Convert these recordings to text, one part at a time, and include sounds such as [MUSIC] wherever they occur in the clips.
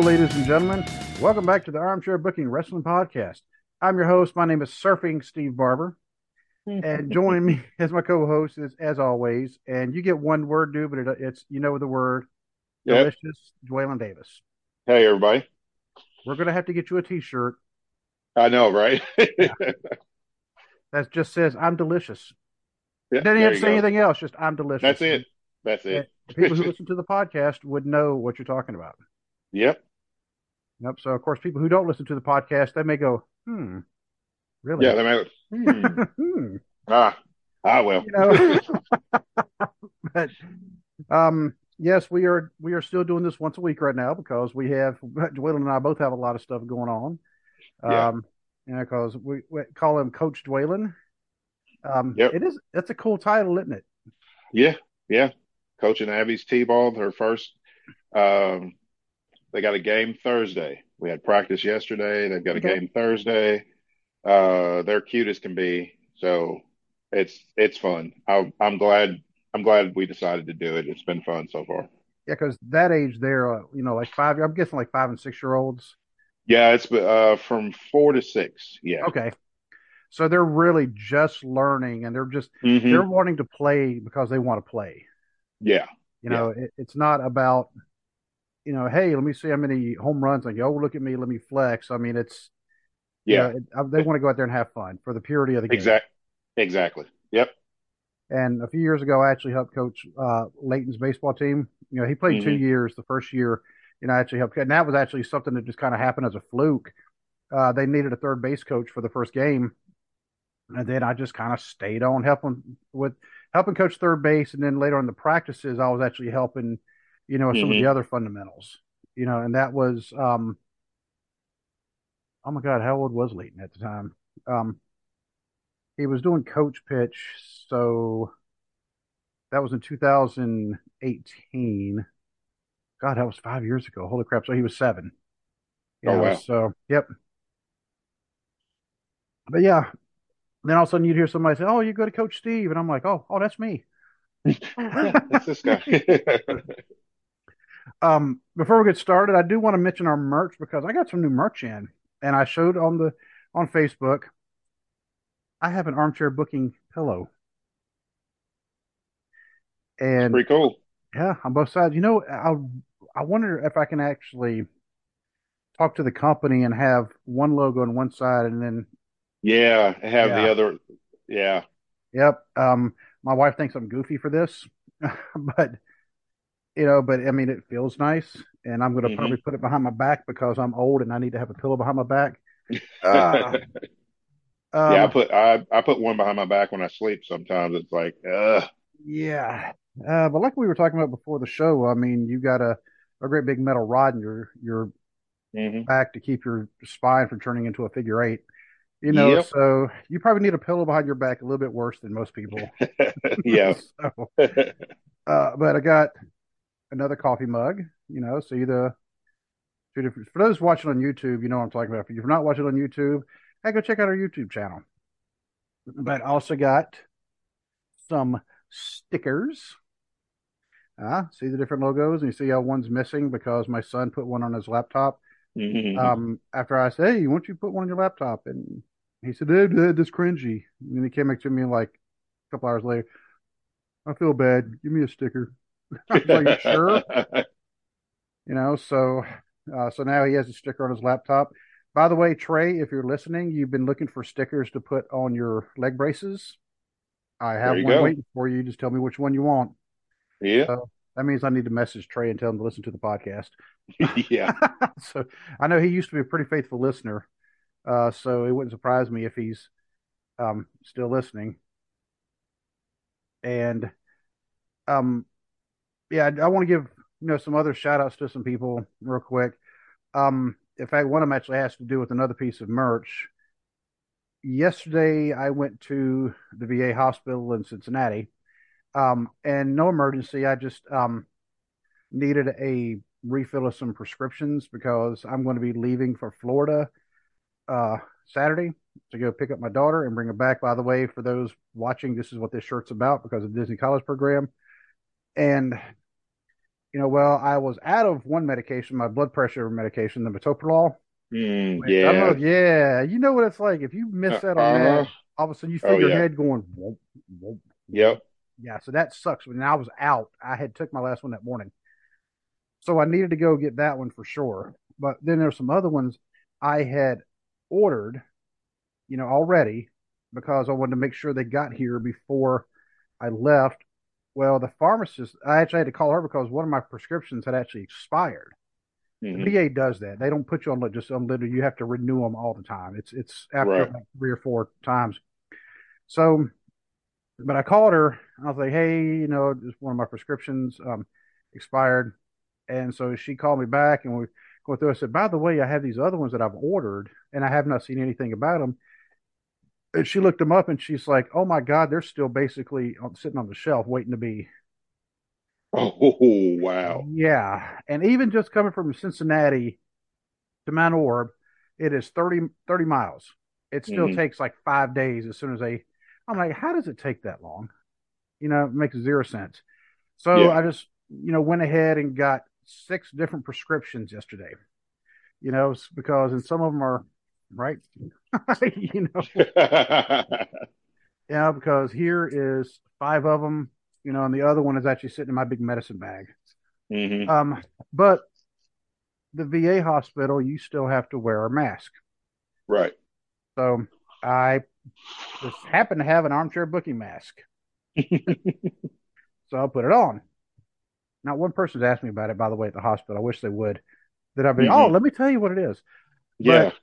Hello, ladies and gentlemen. Welcome back to the Armchair Booking Wrestling Podcast. I'm your host. My name is Surfing Steve Barber. And [LAUGHS] joining me as my co-host is, as always, and you get one word, dude, but it, it's you know the word, Yep. delicious, Dwaylen Davis. Hey, everybody. We're gonna have to get you a T-shirt I know, right? [LAUGHS] that just says "I'm delicious." Yeah, Doesn't have to say go. anything else. Just "I'm delicious." That's it. That's it. people who [LAUGHS] listen to the podcast would know what you're talking about. Yep. Yep. So of course, people who don't listen to the podcast, they may go, "Hmm, really?" Yeah. They may, hmm. hmm. ah, ah, well. You know. [LAUGHS] but um, yes, we are we are still doing this once a week right now because we have Dwaylen and I both have a lot of stuff going on. Yeah. Um, you know, because we, we call him Coach Dwaylen. Um, Yep. it is that's a cool title, isn't it? Yeah. Yeah. Coaching Abby's T-ball, her first. Um, they got a game Thursday. We had practice yesterday. They've got a Okay. game Thursday. Uh, they're cute as can be. So it's it's fun. I, I'm glad. I'm glad we decided to do it. It's been fun so far. Yeah, because that age, they're uh, you know like five. I'm guessing like five and six year olds. Yeah, it's uh from four to six. Yeah. Okay, so they're really just learning, and they're just Mhm. they're wanting to play because they want to play. Yeah. You know, it, it's not about, you know, hey, let me see how many home runs I go. Oh, look at me, let me flex. I mean, it's, you Yeah. know, it, they want to go out there and have fun for the purity of the game. Exact. Exactly. Yep. And a few years ago, I actually helped coach uh, Layton's baseball team. You know, he played two Mhm. years. The first year, you know, I actually helped, and that was actually something that just kind of happened as a fluke. Uh, they needed a third base coach for the first game, and then I just kind of stayed on helping with helping coach third base, and then later on in the practices, I was actually helping, you know, some of the Mhm. other fundamentals. You know, and that was, um, oh my God, how old was Leighton at the time? Um, he was doing coach pitch, so that was in 2018. God, that was five years ago. Holy crap! So he was seven. You Oh, wow. So yep. But yeah, then all of a sudden you'd hear somebody say, "Oh, you go to Coach Steve," and I'm like, "Oh, oh, that's me." [LAUGHS] [LAUGHS] That's this guy. [LAUGHS] Um, before we get started, I do want to mention our merch because I got some new merch in, and I showed on the on Facebook. I have an armchair booking pillow, and Pretty cool. yeah, on both sides. You know, I I wonder if I can actually talk to the company and have one logo on one side, and then Yeah. Have Yeah. the other. Yeah. Yep. Um, my wife thinks I'm goofy for this, [LAUGHS] but you know, but I mean, it feels nice, and I'm going to Mhm. probably put it behind my back because I'm old and I need to have a pillow behind my back. [LAUGHS] Ah. Um, yeah. I put I I put one behind my back when I sleep. Sometimes it's like, uh, yeah. Uh, but like we were talking about before the show, I mean, you got a a great big metal rod in your your mhm. back to keep your spine from turning into a figure eight. You know, Yep. so you probably need a pillow behind your back a little bit worse than most people. [LAUGHS] yeah. [LAUGHS] So, Uh, but I got another coffee mug, you know, so either two different, for those watching on YouTube, you know what I'm talking about. If you're not watching on YouTube, hey, go check out our YouTube channel. But also got some stickers. Uh, see the different logos, and you see how one's missing because my son put one on his laptop. Mhm. Um, after I said, "Hey, why don't you put one on your laptop?" and he said, "Dad, Dad, that's cringy." And then he came back to me like a couple hours later. I feel bad. Give me a sticker. [LAUGHS] Like, "You sure?" [LAUGHS] You know, so uh, so now he has a sticker on his laptop. By the way, Trey, if you're listening, you've been looking for stickers to put on your leg braces. I have one go. waiting for you. Just tell me which one you want. Yeah. So that means I need to message Trey and tell him to listen to the podcast. [LAUGHS] Yeah. so I know he used to be a pretty faithful listener. Uh, so it wouldn't surprise me if he's um, still listening. And um, yeah, I, I want to give you know some other shout outs to some people real quick. Um, in fact, one of them actually has to do with another piece of merch. Yesterday, I went to the VA hospital in Cincinnati, um, and no emergency. I just um, needed a refill of some prescriptions because I'm going to be leaving for Florida uh, Saturday to go pick up my daughter and bring her back. By the way, for those watching, this is what this shirt's about because of the Disney College program. And You know, well, I was out of one medication, my blood pressure medication, the metoprolol. Mm, yeah. yeah, you know what it's like. If you miss that on Uh-huh. that, all of a sudden you Oh feel your yeah. head going, whoop, whoop, Yep. yeah. So that sucks. When I was out, I had took my last one that morning, so I needed to go get that one for sure. But then there's some other ones I had ordered, you know, already because I wanted to make sure they got here before I left. Well, the pharmacist, I actually had to call her because one of my prescriptions had actually expired. The hmm VA does that. They don't put you on just unlimited. You have to renew them all the time. It's it's after Right. like three or four times. So, but I called her. I was like, hey, you know, just one of my prescriptions um, expired, and so she called me back, and we go through. I said, by the way, I have these other ones that I've ordered, and I have not seen anything about them. And she looked them up, and she's like, oh my God, they're still basically sitting on the shelf waiting to be [LAUGHS] Oh wow. Yeah, and even just coming from Cincinnati to Mount Orab, it is 30, 30 miles. It still hmm takes like five days as soon as they. I'm like, how does it take that long? You know, it makes zero sense. So Yeah. I just, you know, went ahead and got six different prescriptions yesterday. You know, because and some of them are right. [LAUGHS] you know, [LAUGHS] yeah, because here is five of them. You know, and the other one is actually sitting in my big medicine bag. hmm Um, but the VA hospital, you still have to wear a mask. Right. So I just happen to have an armchair booking mask. [LAUGHS] So I'll put it on. Not one person's asked me about it, by the way, at the hospital. I wish they would. That I'd be, oh, hmm let me tell you what it is. Yeah. But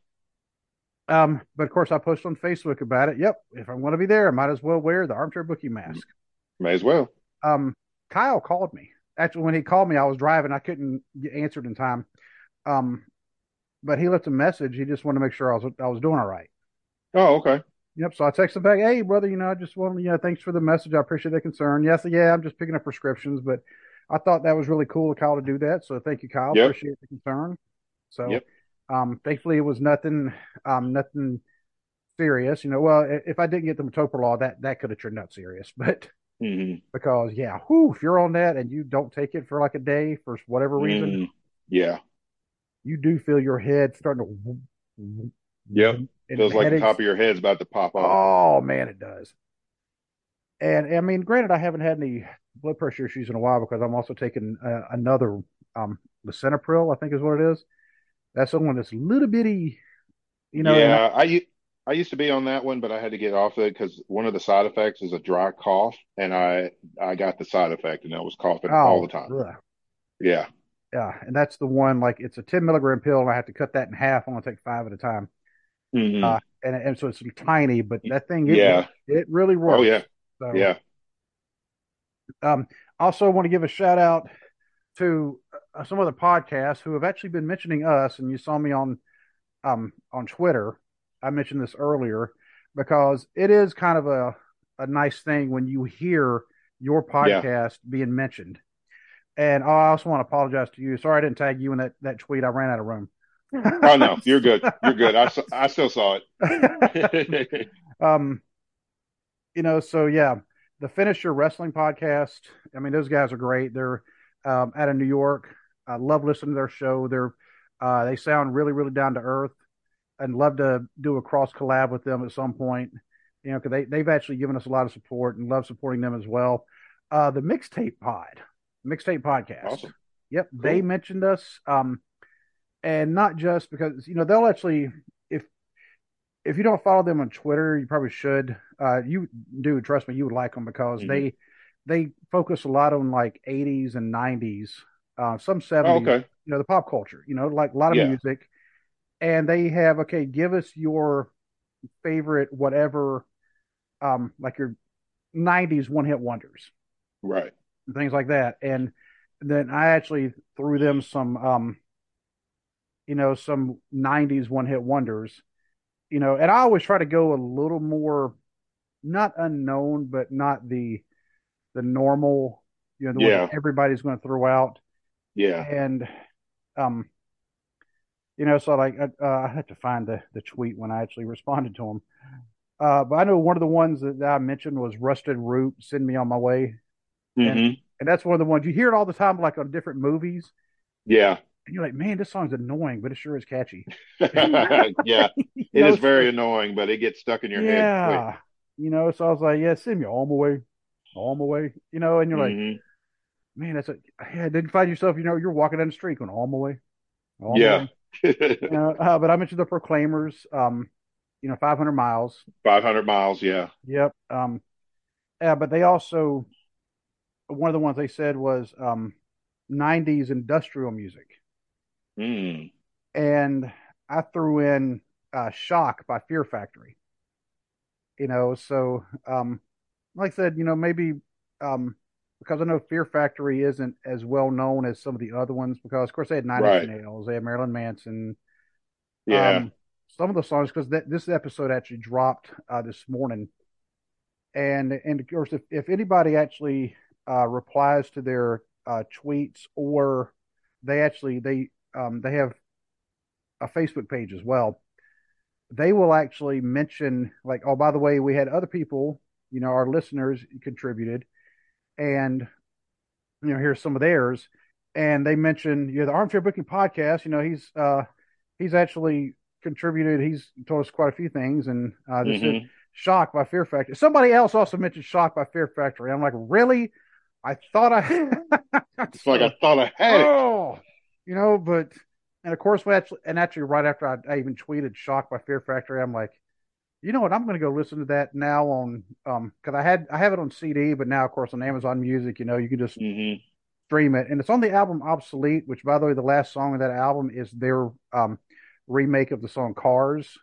um, but of course I post on Facebook about it. Yep, if I'm going to be there, I might as well wear the armchair bookie mask. May as well. Um, Kyle called me. Actually, when he called me, I was driving. I couldn't get answered in time. Um, but he left a message. He just wanted to make sure I was I was doing all right. Oh, okay. Yep. So I texted him back, hey, brother, you know, I just want to, you know, thanks for the message. I appreciate the concern. Yes, yeah, I'm just picking up prescriptions, but I thought that was really cool of Kyle to do that. So thank you, Kyle. Yep. Appreciate the concern. So, Yep. Um, thankfully it was nothing, um, nothing serious. You know, well, if I didn't get the metoprolol, that that could have turned out serious, [LAUGHS] but hmm because yeah, whew, if you're on that and you don't take it for like a day for whatever reason, hmm Yeah. you do feel your head starting to, Yep. and Feels like the top of your head's about to pop off. Oh man, it does. And I mean, granted, I haven't had any blood pressure issues in a while because I'm also taking uh, another um lisinopril, I think is what it is. That's the one that's a little bitty, you know. Yeah, I I used to be on that one, but I had to get off it because one of the side effects is a dry cough, and I I got the side effect, and I was coughing all the oh, time. ugh. Yeah. yeah, and that's the one. Like it's a 10 milligram pill, and I have to cut that in half. I'm gonna take five at a time. hmm Uh, and and so it's some tiny, but that thing it Yeah. it really works. Oh yeah. So Yeah. um, also want to give a shout out to some other podcasts who have actually been mentioning us, and you saw me on um on Twitter. I mentioned this earlier because it is kind of a a nice thing when you hear your Yeah. podcast being mentioned. And I also want to apologize to you. Sorry I didn't tag you in that that tweet. I ran out of room. Oh no, you're good. You're good. I I still saw it. [LAUGHS] um, you know, so yeah, the Finisher Wrestling podcast. I mean, those guys are great. They're um, out of New York. I love listening to their show. They're uh, they sound really, really down to earth, and love to do a cross collab with them at some point. You know, because they they've actually given us a lot of support and love supporting them as well. Uh, the Mixtape Pod, Mixtape Podcast. Awesome. Yep, they mentioned us, um, and not just because you know they'll actually if if you don't follow them on Twitter, you probably should. Uh, you do trust me, you would like them because hmm they they focus a lot on like 80s and 90s, uh, some Oh, 70s, okay. you know, the pop culture, you know, like a lot of Yeah. music. And they have okay, give us your favorite whatever, um, like your 90s one hit wonders Right. and things like that. And then I actually threw them some, um, you know, some 90s one hit wonders, you know, and I always try to go a little more, not unknown, but not the, the normal, you know, the Yeah. everybody's going to throw out. Yeah. And, um, you know, so like, I, uh, I had to find the, the tweet when I actually responded to him. Uh, but I know one of the ones that I mentioned was Rusted Root, Send Me on My Way. hmm And and that's one of the ones you hear it all the time, like on different movies. Yeah. And you're like, man, this song's annoying, but it sure is catchy. [LAUGHS] [LAUGHS] yeah, it know, is very annoying, but it gets stuck in your head. yeah. You know, so I was like, yeah, send me all my way, all my way. You know, and you're like, Mhm. Man, that's a yeah. I didn't find yourself, you know, you're walking down the street going all my way, all my Yeah. You know, uh, but I mentioned the Proclaimers. Um, you know, 500 miles. 500 miles. Yeah. Yep. Um, yeah, but they also one of the ones they said was um 90s industrial music. Mm. and I threw in uh, "Shock" by Fear Factory. You know, so um, like I said, you know, maybe um, because I know Fear Factory isn't as well known as some of the other ones because, of course, they had Nine Right. Inch Nails, they had Marilyn Manson. Yeah. Um, some of the songs because this episode actually dropped uh, this morning, and and of course, if if anybody actually uh, replies to their uh, tweets or they actually they um, they have a Facebook page as well. They will actually mention like, oh, by the way, we had other people, you know, our listeners contributed, and you know, here's some of theirs, and they mentioned, you know, the Armchair Booking Podcast. You know, he's uh, he's actually contributed. He's told us quite a few things, and uh, this is Mhm. Shock by Fear Factory. Somebody else also mentioned Shock by Fear Factory. I'm like, really? I thought I. [LAUGHS] It's like I thought I had it. oh, you know, but and of course we actually and actually right after I, I even tweeted "Shocked by Fear Factory," I'm like, you know what? I'm going to go listen to that now on um because I had I have it on CD, but now of course on Amazon Music, you know, you can just Mhm. stream it, and it's on the album Obsolete, which by the way, the last song of that album is their um remake of the song Cars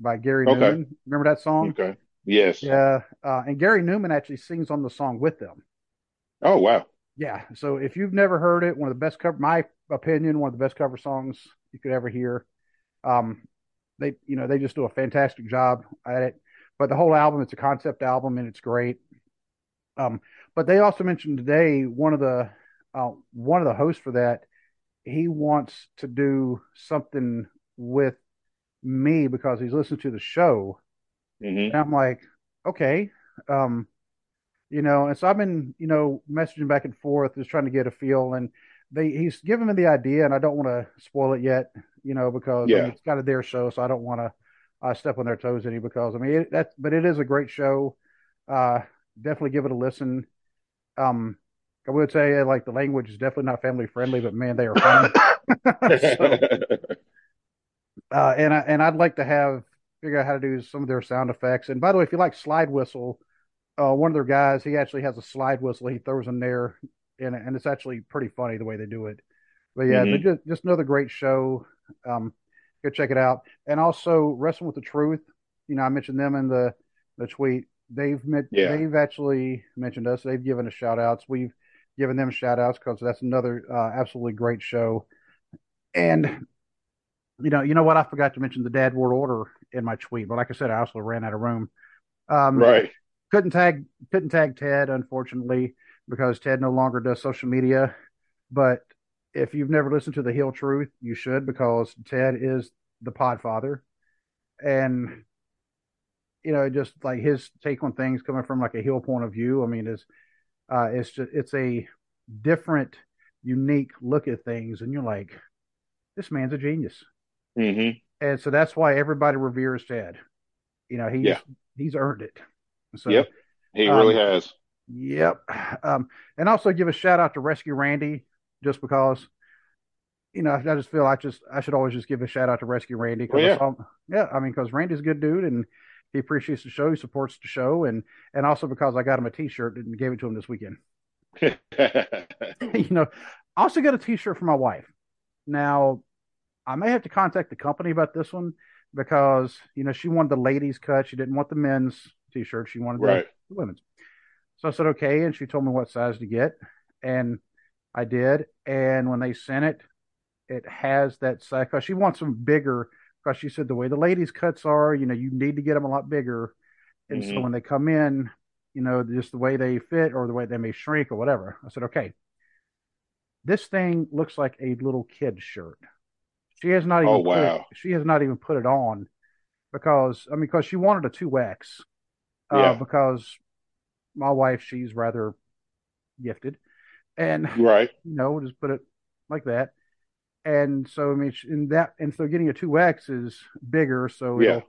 by Gary Okay. Numan. Remember that song? Okay. Yes. Yeah, uh, and Gary Numan actually sings on the song with them. Oh wow. Yeah. So if you've never heard it, one of the best cover, my opinion, one of the best cover songs you could ever hear. Um, they, you know, they just do a fantastic job at it. But the whole album, it's a concept album and it's great. Um, but they also mentioned today one of the uh, one of the hosts for that. He wants to do something with me because he's listened to the show. Mhm. And I'm like, okay. Um, you know, and so I've been, you know, messaging back and forth, just trying to get a feel. And they, he's given me the idea, and I don't want to spoil it yet, you know, because I mean, it's kind of their show, so I don't want to uh, step on their toes any. Because I mean, it, that, but it is a great show. Uh, definitely give it a listen. Um, I would say like the language is definitely not family friendly, but man, they are fun. [LAUGHS] [LAUGHS] so, uh, and I and I'd like to have figure out how to do some of their sound effects. And by the way, if you like slide whistle, uh, one of their guys he actually has a slide whistle he throws in there, and and it's actually pretty funny the way they do it. But yeah, Mhm. just just another great show. Um, go check it out. And also Wrestling with the Truth. You know, I mentioned them in the the tweet. They've met, Yeah. they've actually mentioned us. They've given us shout outs. We've given them shout outs because that's another uh, absolutely great show. And you know, you know what? I forgot to mention the Dad Ward Order in my tweet, but like I said, I also ran out of room. Um, right. couldn't tag couldn't tag Ted unfortunately because Ted no longer does social media. But if you've never listened to the Hill Truth, you should because Ted is the Podfather, and you know just like his take on things coming from like a Hill point of view. I mean, is uh, it's just it's a different, unique look at things, and you're like, this man's a genius Mhm. and so that's why everybody reveres Ted. You know, he's Yeah. he's earned it. So, Yep. He um, really has. Yep. Um, and also give a shout out to Rescue Randy, just because, you know, I just feel I just I should always just give a shout out to Rescue Randy because Oh, yeah. I saw, yeah, I mean, because Randy's a good dude and he appreciates the show, he supports the show, and and also because I got him a T-shirt and gave it to him this weekend. [LAUGHS] you know, I also got a T-shirt for my wife. Now, I may have to contact the company about this one because you know she wanted the ladies cut. She didn't want the men's T-shirt. She wanted Right. the women's. So I said okay, and she told me what size to get, and I did. And when they sent it, it has that size because she wants them bigger. Because she said the way the ladies' cuts are, you know, you need to get them a lot bigger. And so Mhm. when they come in, you know, just the way they fit or the way they may shrink or whatever. I said, okay, this thing looks like a little kid's shirt. She has not even Oh, put it- she has not even put it on because I mean because she wanted a two X. Uh, Yeah. because my wife, she's rather gifted. and Right. you know, we'll just put it like that. And so I mean, in that, and so getting a two X is bigger, so Yeah. it'll,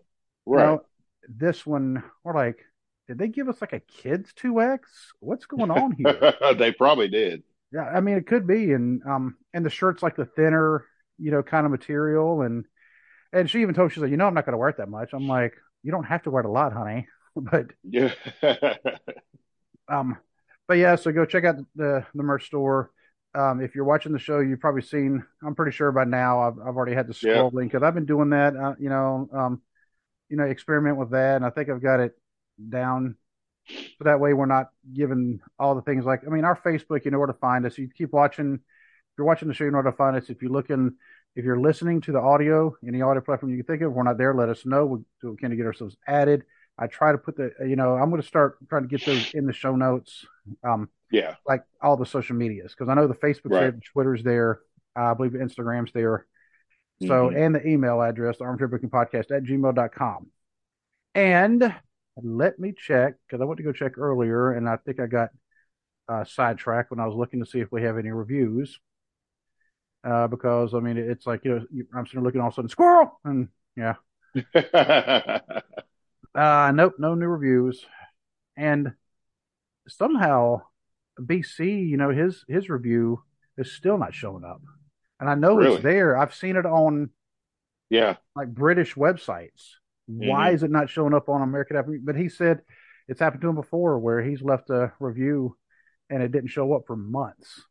you Right. know, this one we're like, did they give us like a kids two X? What's going on here? [LAUGHS] They probably did. Yeah, I mean, it could be, and um, and the shirt's like the thinner, you know, kind of material, and and she even told me she's like, you know, I'm not going to wear it that much. I'm like, you don't have to wear it a lot, honey, but [LAUGHS] Yeah. [LAUGHS] um, but yeah, so go check out the the merch store. Um, if you're watching the show, you've probably seen. I'm pretty sure by now I've I've already had the Yeah. scroll link because I've been doing that. Uh, you know, um, you know, experiment with that, and I think I've got it down. So that way, we're not giving all the things like. I mean, our Facebook, you know where to find us. You keep watching. If you're watching the show, you know where to find us. If you're looking, if you're listening to the audio, any audio platform you can think of, we're not there. Let us know. We we can get ourselves added. I try to put the, you know, I'm going to start trying to get those in the show notes. Um, Yeah. like all the social medias because I know the Facebook's there, Right. the Twitter's there, uh, I believe Instagram's there. So, Mhm. and the email address, the armchair booking podcast at gmail.com. And let me check because I went to go check earlier and I think I got uh, sidetracked when I was looking to see if we have any reviews. Uh, because I mean, it's like, you know, I'm sitting there looking all of a sudden, squirrel. And yeah, [LAUGHS] uh, nope, no new reviews. And somehow BC, you know, his his review is still not showing up. And I know Really? it's there. I've seen it on Yeah. like British websites. Why Mhm. is it not showing up on American? But he said it's happened to him before where he's left a review and it didn't show up for months.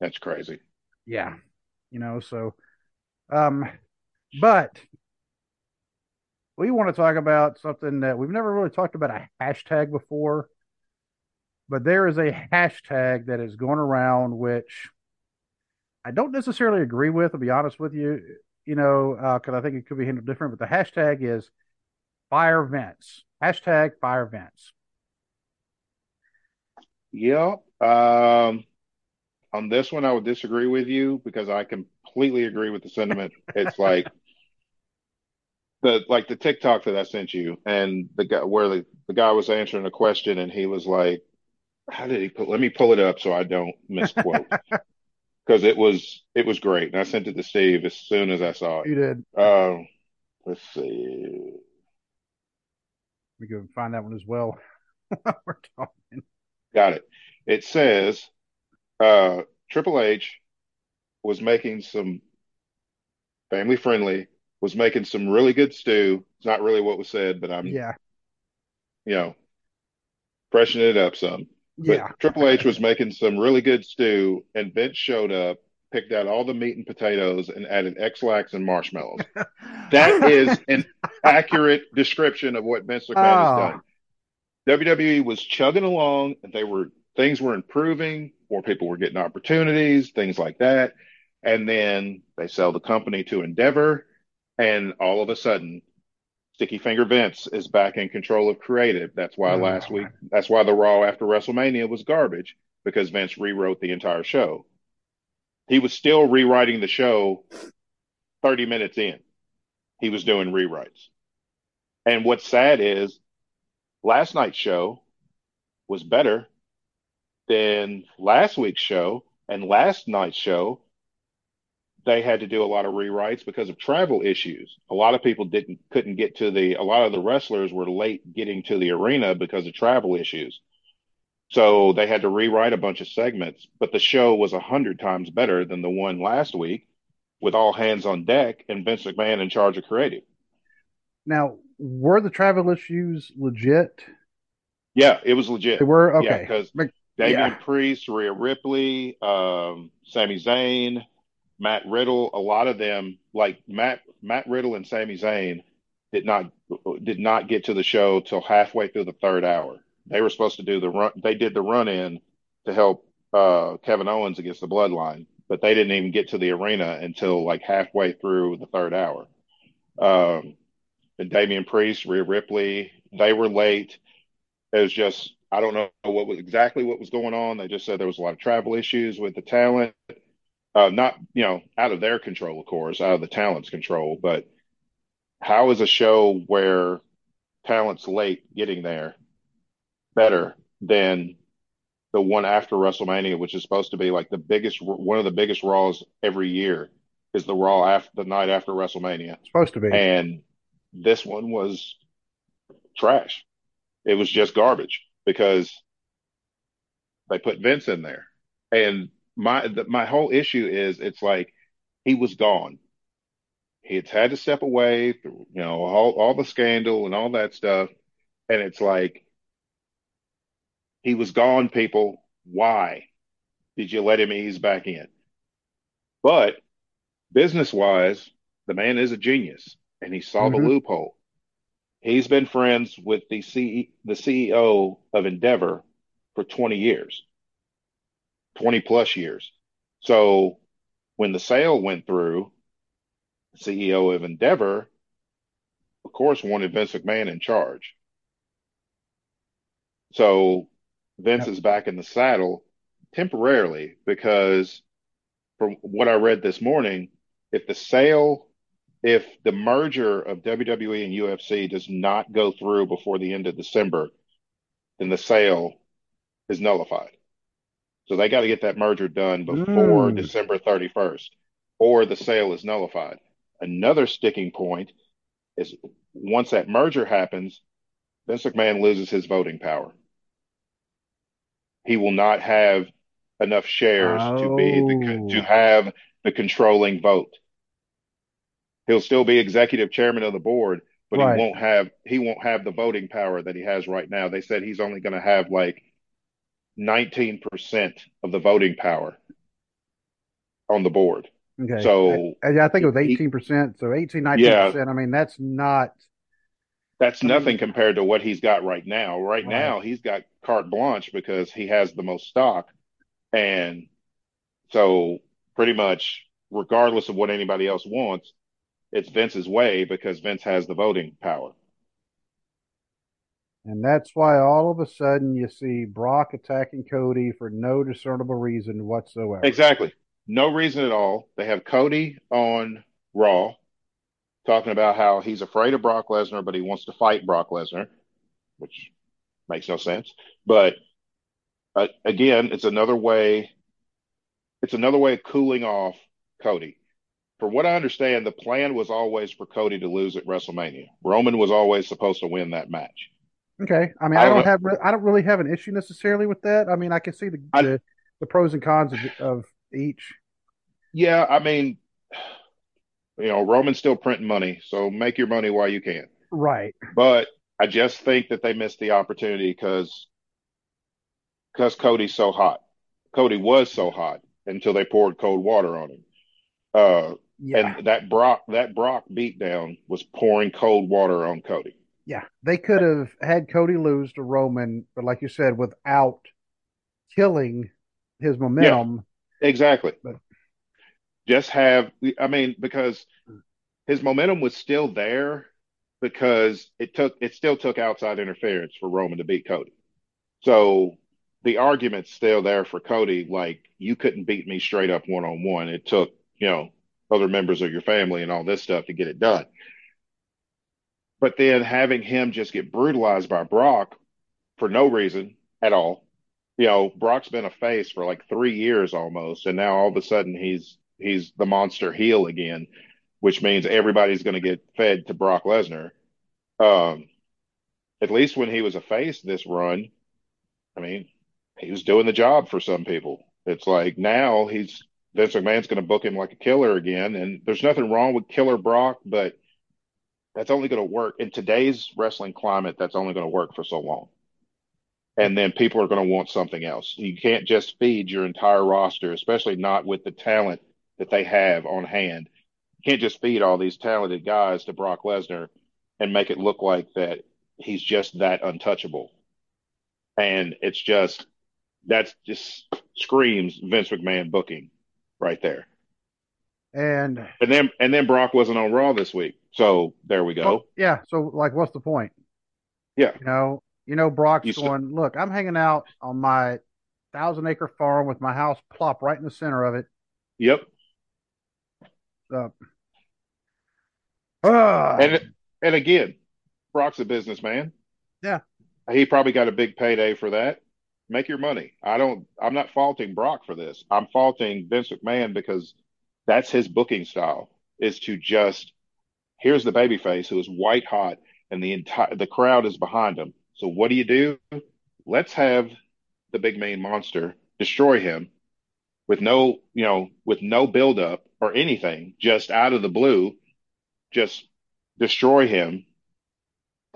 That's crazy. Yeah. You know, so um but we want to talk about something that we've never really talked about a hashtag before. But there is a hashtag that is going around which I don't necessarily agree with, to be honest with you, you know, because I think it could be handled different. But the hashtag is fire Vince. Hashtag fire Vince. Yeah. Um, on this one, I would disagree with you because I completely agree with the sentiment. It's like the like the TikTok that I sent you, and the guy where the, the guy was answering a question, and he was like, "How did he put? Let me pull it up so I don't misquote." [LAUGHS] Because it was it was great, and I sent it to Steve as soon as I saw it. You did. Um, let's see. We can find that one as well. [LAUGHS] We're talking. Got it. It says uh, Triple H was making some family friendly, was making some really good stew. It's not really what was said, but I'm, Yeah. you know, freshening it up some. But Yeah. Triple H was making some really good stew, and Vince showed up, picked out all the meat and potatoes, and added Ex-Lax and marshmallows. [LAUGHS] That is an accurate description of what Vince McMahon has Oh. done. WWE was chugging along, and they were things were improving, more people were getting opportunities, things like that. And then they sell the company to Endeavor, and all of a sudden, Sticky Finger Vince is back in control of creative. That's why Oh. last week, that's why the Raw after WrestleMania was garbage because Vince rewrote the entire show. He was still rewriting the show 30 minutes in. He was doing rewrites. And what's sad is last night's show was better than last week's show. And last night's show, they had to do a lot of rewrites because of travel issues. A lot of people didn't couldn't get to the a lot of the wrestlers were late getting to the arena because of travel issues. So they had to rewrite a bunch of segments, but the show was a hundred times better than the one last week with all hands on deck and Vince McMahon in charge of creative. Now, were the travel issues legit? Yeah, it was legit. They were Yeah, okay. because But- Damian yeah. Priest, Rhea Ripley, um, Sami Zayn, Matt Riddle, a lot of them, like Matt Matt Riddle and Sami Zayn, did not did not get to the show till halfway through the third hour. They were supposed to do the run. They did the run in to help uh, Kevin Owens against the Bloodline, but they didn't even get to the arena until like halfway through the third hour. Um, and Damian Priest, Rhea Ripley, they were late. It was just I don't know what was exactly what was going on. They just said there was a lot of travel issues with the talent. Uh, not you know out of their control, of course, out of the talent's control. But how is a show where talent's late getting there better than the one after WrestleMania, which is supposed to be like the biggest, one of the biggest Raws every year, is the Raw after the night after WrestleMania. supposed to be. And this one was trash. It was just garbage because they put Vince in there. And my the, my whole issue is it's like he was gone. He had had to step away through, you know, all all the scandal and all that stuff. And it's like he was gone, people. Why did you let him ease back in? But business wise, the man is a genius and he saw the hmm loophole. He's been friends with the C the CEO of Endeavor for 20 years, 20 plus years. So when the sale went through, CEO of Endeavor, of course, wanted Vince McMahon in charge. So Vince is back in the saddle temporarily because from what I read this morning, if the sale, if the merger of WWE and UFC does not go through before the end of December, then the sale is nullified. So they got to get that merger done before Mm. December 31st, or the sale is nullified. Another sticking point is once that merger happens, Vince McMahon loses his voting power. He will not have enough shares to be the to Oh, have the controlling vote. He'll still be executive chairman of the board, but he won't have he won't have the voting power that he has right now. They said he's only going to have like 19% of the voting power on the board. Okay. So yeah, I think it was 18%. So 18, yeah, 19%. I mean, that's not, that's I nothing mean, compared to what he's got right now. Right right. now, he's got carte blanche because he has the most stock. And so pretty much regardless of what anybody else wants, it's Vince's way because Vince has the voting power. And that's why all of a sudden you see Brock attacking Cody for no discernible reason whatsoever. Exactly. No reason at all. They have Cody on Raw talking about how he's afraid of Brock Lesnar, but he wants to fight Brock Lesnar, which makes no sense. But uh, again, it's another way, it's another way of cooling off Cody. For what I understand, the plan was always for Cody to lose at WrestleMania. Roman was always supposed to win that match. Okay. I mean, I I don't don't have, I don't really have an issue necessarily with that. I mean, I can see the, I, the, the pros and cons of, of each. yeah, I mean, you know, Roman's still printing money, so make your money while you can. Right. But I just think that they missed the opportunity because because Cody's so hot. Cody was so hot until they poured cold water on him. Uh, Yeah. and that Brock that Brock beatdown was pouring cold water on Cody. Yeah. They could have had Cody lose to Roman, but like you said, without killing his Yeah, momentum. exactly. But Just have I mean because his momentum was still there because it took it still took outside interference for Roman to beat Cody. So the argument's still there for Cody, like you couldn't beat me straight up one on one. It took, you know, other members of your family and all this stuff to get it done. But then having him just get brutalized by Brock for no reason at all. You know, Brock's been a face for like three years almost, and now all of a sudden he's he's the monster heel again, which means everybody's going to get fed to Brock Lesnar. Um, at least when he was a face this run, I mean, he was doing the job for some people. It's like now he's Vince McMahon's going to book him like a killer again, and there's nothing wrong with Killer Brock, but that's only going to work in today's wrestling climate. That's only going to work for so long, and then people are going to want something else. You can't just feed your entire roster, especially not with the talent that they have on hand. You can't just feed all these talented guys to Brock Lesnar and make it look like that he's just that untouchable. And it's just that's just screams Vince McMahon booking right there. and And then and then Brock wasn't on Raw this week. So there we well, go. yeah. So like, what's the point? Yeah. You know, you know, Brock's You going, look, I'm hanging out on my thousand acre farm with my house plop right in the center of it. Yep. Uh, And and again, Brock's a businessman. yeah. He probably got a big payday for that. make your money. I don't. I'm not faulting Brock for this. I'm faulting Vince McMahon because that's his booking style is to just here's the babyface who is white hot and the entire the crowd is behind him. So what do you do? Let's have the big main monster destroy him with no, you know, with no build up or anything, just out of the blue, just destroy him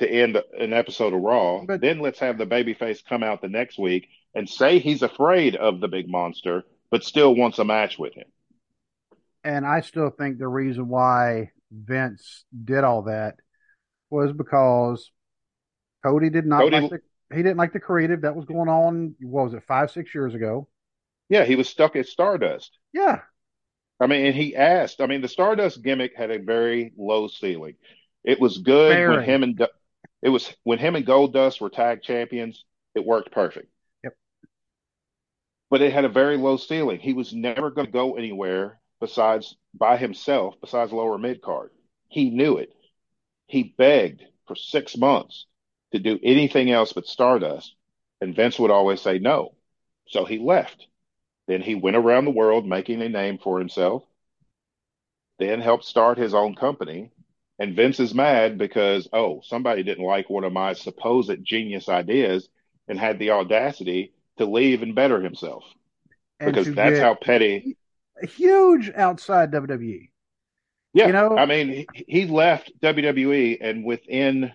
to end an episode of Raw. But- then let's have the babyface come out the next week and say he's afraid of the big monster, but still wants a match with him. And I still think the reason why Vince did all that was because Cody did not Cody- like the he didn't like the creative that was going on. What was it, five, six years ago? Yeah, he was stuck at Stardust. Yeah, I mean, and he asked. I mean, the Stardust gimmick had a very low ceiling. It was good when him and it was when him and Goldust were tag champions. It worked perfect. Yep. But it had a very low ceiling. He was never going to go anywhere besides by himself, besides lower mid card. He knew it. He begged for six months to do anything else but Stardust, and Vince would always say no. So he left. Then he went around the world making a name for himself, then helped start his own company. And Vince is mad because, oh, somebody didn't like one of my supposed genius ideas and had the audacity to leave and better himself. and Because that's get how petty. Huge outside WWE. Yeah. You know- I mean, he, left WWE and within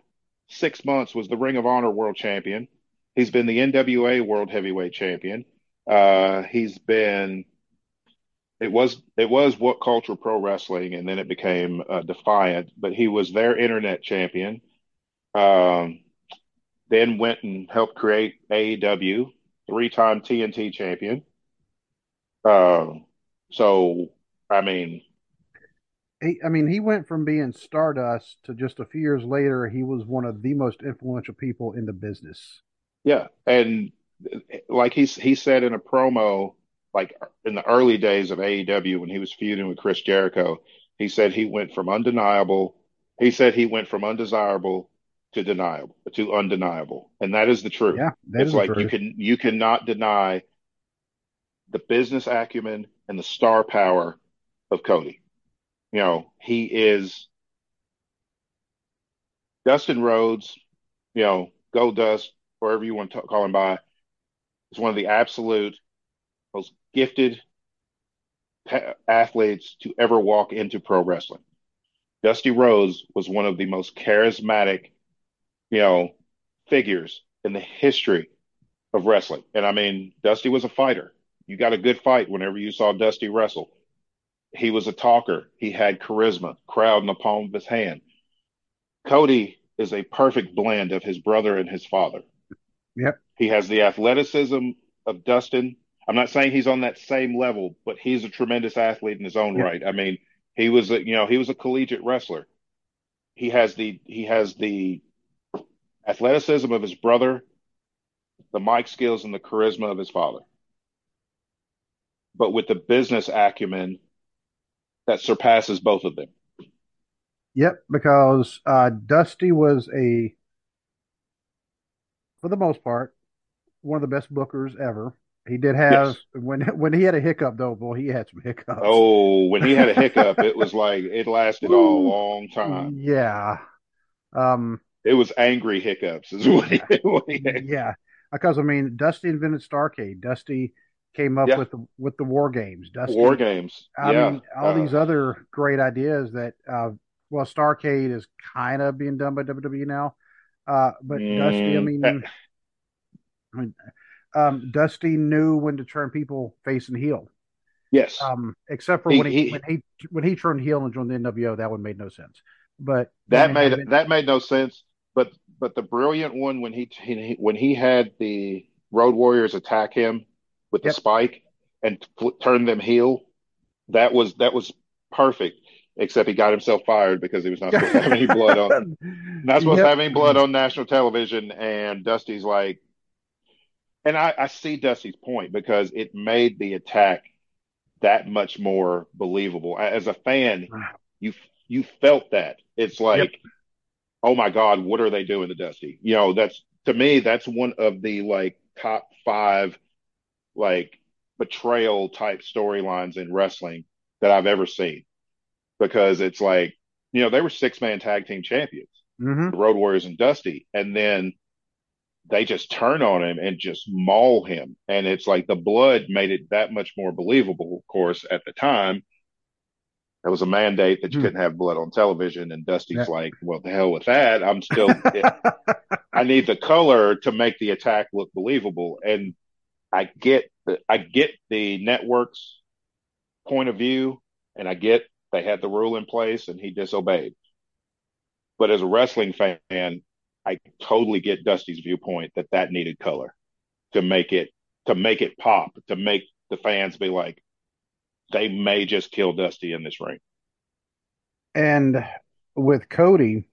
six months was the Ring of Honor World Champion. He's been the NWA World Heavyweight Champion. Uh, he's been it was it was what culture pro wrestling and then it became uh, defiant but he was their internet champion um, then went and helped create aew three-time tnt champion um, so i mean He, I mean, he went from being Stardust to just a few years later, he was one of the most influential people in the business. yeah and like he, he said in a promo like in the early days of aew when he was feuding with chris jericho he said he went from undeniable he said he went from undesirable to deniable to undeniable and that is the truth Yeah, it's like true. you can you cannot deny the business acumen and the star power of Cody. You know, he is Dustin Rhodes, you know, Goldust, wherever you want to call him by, is one of the absolute most gifted athletes to ever walk into pro wrestling. Dusty Rhodes was one of the most charismatic, you know, figures in the history of wrestling. And I mean, Dusty was a fighter. You got a good fight whenever you saw Dusty wrestle. He was a talker. He had charisma, crowd in the palm of his hand. Cody is a perfect blend of his brother and his father. Yep. He has the athleticism of Dustin. I'm not saying he's on that same level, but he's a tremendous athlete in his own Yep. right. I mean, he was a, you know, he was a collegiate wrestler. He has the he has the athleticism of his brother, the mic skills and the charisma of his father. But with the business acumen that surpasses both of them. Yep, because uh, Dusty was a, for the most part, one of the best bookers ever. He did have Yes. when when he had a hiccup though, boy, he had some hiccups. Oh, when he had a hiccup, it was [LAUGHS] like it lasted a long time. yeah, um, It was angry hiccups, is what he, [LAUGHS] what he had. yeah, because I mean, Dusty invented Starcade. Dusty came up Yeah. with the with the war games. Dusty, War games. I yeah. mean, all Uh, these other great ideas that, uh, well, Starcade is kind of being done by WWE now. Uh, but Dusty, I Mm, mean, I mean, um, Dusty knew when to turn people face and heel. yes. Um, except for He- when he, he- when he when he turned heel and joined the NWO, that one made no sense. But that made it- that made no sense. But but the brilliant one when he, he when he had the Road Warriors attack him with the Yep. spike and fl- turn them heel, that was that was perfect. Except he got himself fired because he was not supposed to have any blood on [LAUGHS] not supposed Yep. to have any blood on national television. And Dusty's like, and I, I see Dusty's point because it made the attack that much more believable. As a fan, [SIGHS] you you felt that it's like, oh my God, what are they doing to Dusty? You know, that's to me, that's one of the like top five like betrayal type storylines in wrestling that I've ever seen because it's like, you know, they were six man tag team champions, hmm the Road Warriors and Dusty, and then they just turn on him and just maul him. And it's like the blood made it that much more believable, of course, at the time. There was a mandate that you Hmm. couldn't have blood on television, and Dusty's Yeah. like, "Well, the hell with that! I'm still, [LAUGHS] I need the color to make the attack look believable." And I get the, I get the network's point of view, and I get they had the rule in place, and he disobeyed. But as a wrestling fan, I totally get Dusty's viewpoint that that needed color to make it to make it pop, to make the fans be like, they may just kill Dusty in this ring. And with Cody,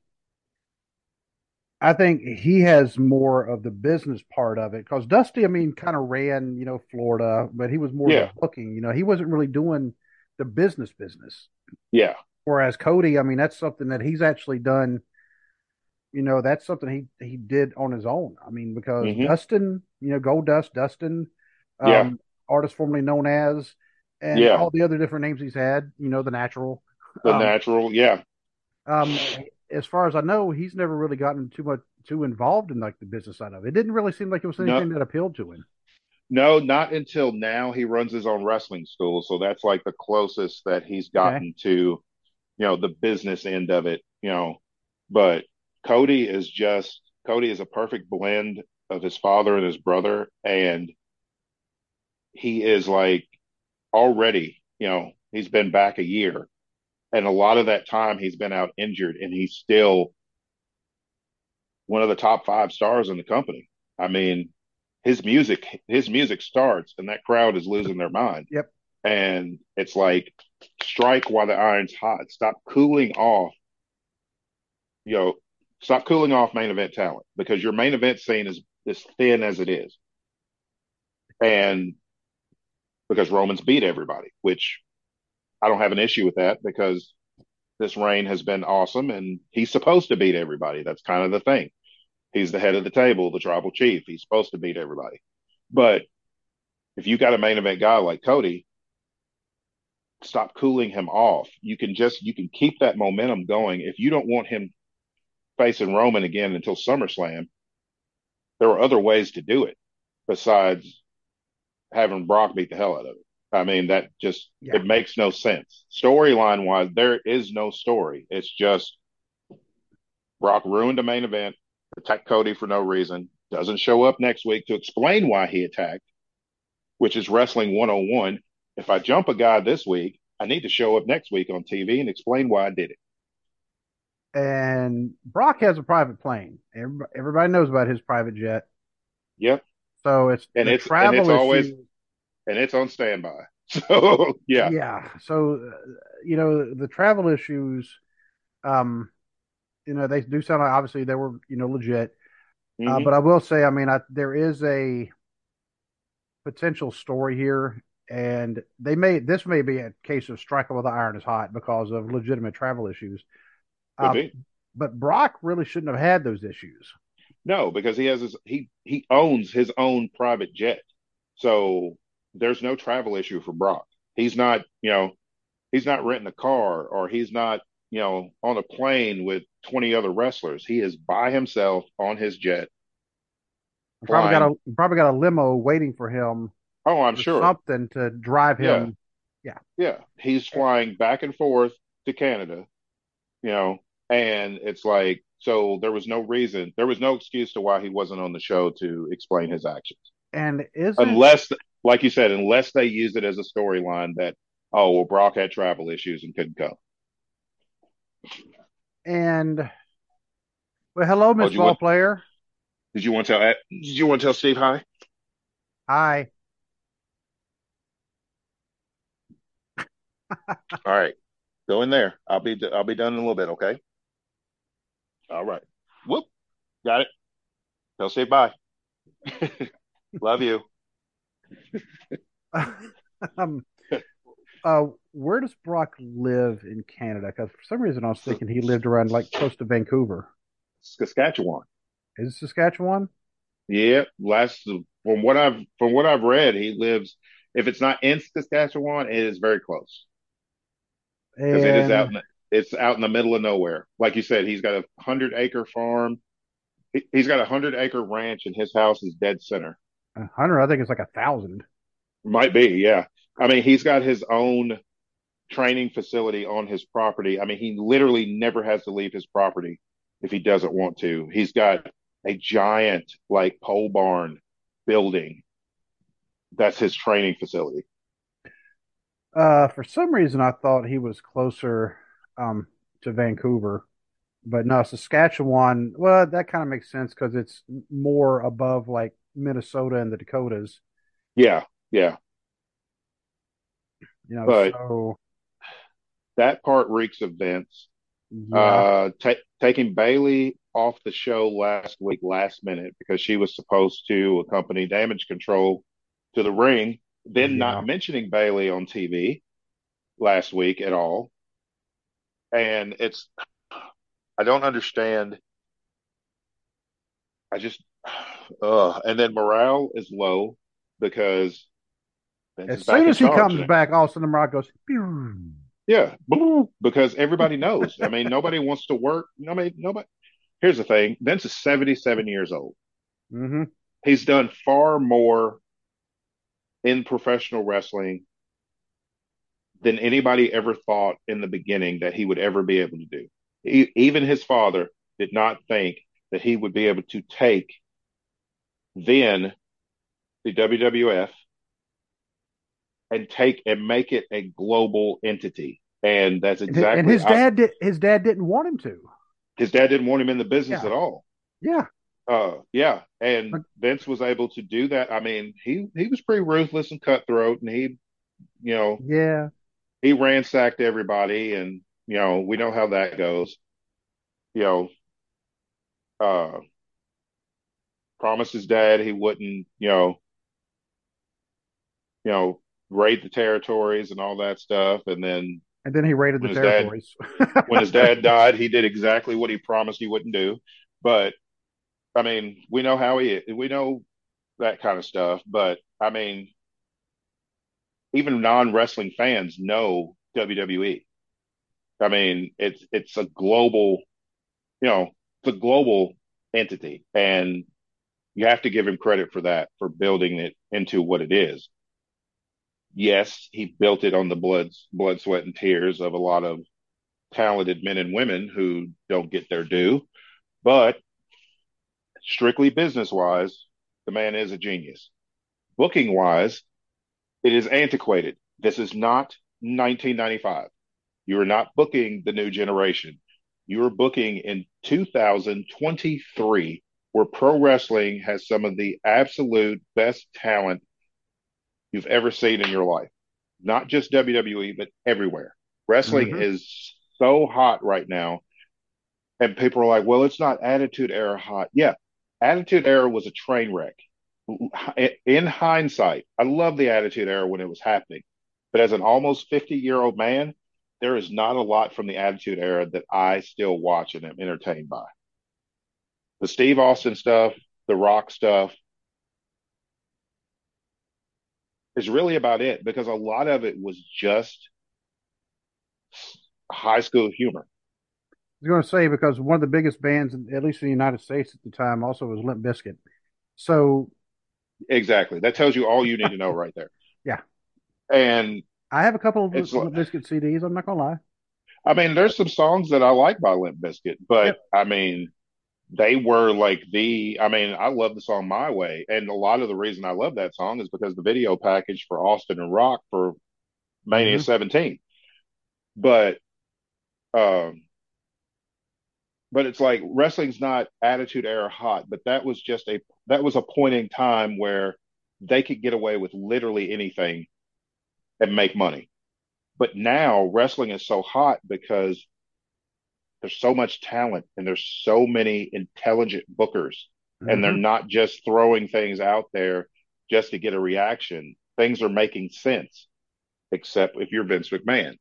I think he has more of the business part of it because Dusty, I mean, kind of ran, you know, Florida, but he was more Yeah. booking. You know, he wasn't really doing the business business. Yeah, Whereas Cody, I mean, that's something that he's actually done. You know, that's something he he did on his own. I mean, because Mhm. Dustin, you know, Goldust, Dustin, um, Yeah. artist formerly known as, and Yeah. all the other different names he's had. You know, the Natural. the Um, natural. Yeah, um, as far as I know, he's never really gotten too much too involved in like the business side of it. It didn't really seem like it was No. anything that appealed to him. no, not until now. He runs his own wrestling school, so that's like the closest that he's gotten to, you know, the business end of it. You know, but Cody is just Cody is a perfect blend of his father and his brother, and he is like already, you know, he's been back a year, and a lot of that time he's been out injured, and he's still one of the top five stars in the company. I mean, his music, his music starts, and that crowd is losing their mind. Yep. And it's like, strike while the iron's hot. Stop cooling off. You know, stop cooling off main event talent because your main event scene is as thin as it is. And because Roman's beat everybody, which I don't have an issue with that because this reign has been awesome and he's supposed to beat everybody. That's kind of the thing. He's the head of the table, the tribal chief. He's supposed to beat everybody. But if you got a main event guy like Cody, stop cooling him off. You can just you can keep that momentum going. If you don't want him facing Roman again until SummerSlam, there are other ways to do it besides having Brock beat the hell out of it. I mean, that just Yeah. it makes no sense. Storyline wise, there is no story. It's just Brock ruined a main event, attacked Cody for no reason, doesn't show up next week to explain why he attacked, which is wrestling 101. If I jump a guy this week, I need to show up next week on TV and explain why I did it. And Brock has a private plane. Everybody, knows about his private jet. Yep. So it's And it's- and it's always- And it's on standby. [LAUGHS] So, yeah. yeah. So uh, you know the travel issues, um, you know they do sound like obviously they were you know legit. Uh, Mhm. but I will say, I mean, I, there is a potential story here, and they may this may be a case of striking while the iron is hot because of legitimate travel issues. Uh, but Brock really shouldn't have had those issues. No, because he has his he he owns his own private jet. So there's no travel issue for Brock. He's not, you know, he's not renting a car or he's not, you know, on a plane with 20 other wrestlers. He is by himself on his jet. Probably got a probably got a limo waiting for him. Oh, I'm sure. something to drive him. Yeah, Yeah. he's flying back and forth to Canada, you know, and it's like so there was no reason, there was no excuse to why he wasn't on the show to explain his actions. And isn't unless, like you said, unless they use it as a storyline that, oh, well, Brock had travel issues and couldn't come. and well, hello, oh, Miss you Ball want- Player. Did you want to tell? Did you want to tell Steve hi? Hi. [LAUGHS] All right, go in there. I'll be I'll be done in a little bit. Okay. All right. Whoop. Got it. Tell Steve bye. [LAUGHS] Love you. [LAUGHS] um, uh, where does Brock live in Canada? Because for some reason I was thinking he lived around like close to Vancouver. Saskatchewan. Is it Saskatchewan? Yeah. Last from what I've from what I've read, he lives. If it's not in Saskatchewan, it is very close because it is out in the, it's out in the middle of nowhere. Like you said, he's got a hundred acre farm. He- He's got a hundred acre ranch, and his house is dead center. Hunter, I think it's like a thousand. Might be, yeah. I mean, he's got his own training facility on his property. I mean, he literally never has to leave his property if he doesn't want to. He's got a giant like pole barn building. That's his training facility. Uh, for some reason, I thought he was closer um to Vancouver, but no, Saskatchewan. Well, that kind of makes sense because it's more above like Minnesota and the Dakotas. Yeah, yeah. You know, But so that part reeks of Vince. yeah, Uh, ta taking Bayley off the show last week, last minute, because she was supposed to accompany Damage Control to the ring, then yeah. not mentioning Bayley on TV last week at all. And it's, I don't understand. I just, uh, and then morale is low because As soon as he comes back, all of a sudden the rock goes. "Pew." Yeah, because everybody knows. I mean, nobody wants to work. Nobody, nobody. Here's the thing: Vince is 77 years old. hmm He's done far more in professional wrestling than anybody ever thought in the beginning that he would ever be able to do. E even his father did not think that he would be able to take then the WWF and take and make it a global entity. And that's exactly and his I, dad did. His dad didn't want him to. his dad didn't want him in the business Yeah, at all. yeah. Uh, yeah, But and Vince was able to do that. I mean, he he was pretty ruthless and cutthroat, and he, you know, yeah, he ransacked everybody, and you know, we know how that goes. You know, uh, promised his dad he wouldn't, you know, you know, raid the territories and all that stuff, and then and then he raided the his dad territories. [LAUGHS] when his dad died, he did exactly what he promised he wouldn't do. But I mean, we know how he is. We know that kind of stuff. But I mean, even non-wrestling fans know WWE. I mean, it's it's a global, you know, it's a global entity, and you have to give him credit for that for building it into what it is. Yes, he built it on the blood, blood, sweat, and tears of a lot of talented men and women who don't get their due. But strictly business wise, the man is a genius. Booking wise, it is antiquated. This is not 1995. You are not booking the new generation. You are booking in 2023, where pro wrestling has some of the absolute best talent you've ever seen in your life. Not just WWE, but everywhere. Wrestling hmm is so hot right now. And people are like, well, it's not Attitude Era hot. Yeah, Attitude Era was a train wreck. In hindsight, I love the Attitude Era when it was happening. But as an almost 50 year old man, there is not a lot from the Attitude Era that I still watch and am entertained by. The Steve Austin stuff, the Rock stuff is really about it because a lot of it was just high school humor. I was going to say because one of the biggest bands, at least in the United States at the time, also was Limp Bizkit. So Exactly. That tells you all you need to know right there. [LAUGHS] yeah, And I have a couple of Limp Bizkit CDs. I'm not going to lie. I mean, there's some songs that I like by Limp Bizkit, but Yep. I mean, they were like the, I mean, I love the song My Way. And a lot of the reason I love that song is because the video package for Austin and Rock for Mania hmm 17. But, um, but it's like wrestling's not attitude era hot, but that was just a, that was a point in time where they could get away with literally anything and make money. But now wrestling is so hot because there's so much talent and there's so many intelligent bookers and they're hmm not just throwing things out there just to get a reaction. Things are making sense, except if you're Vince McMahon.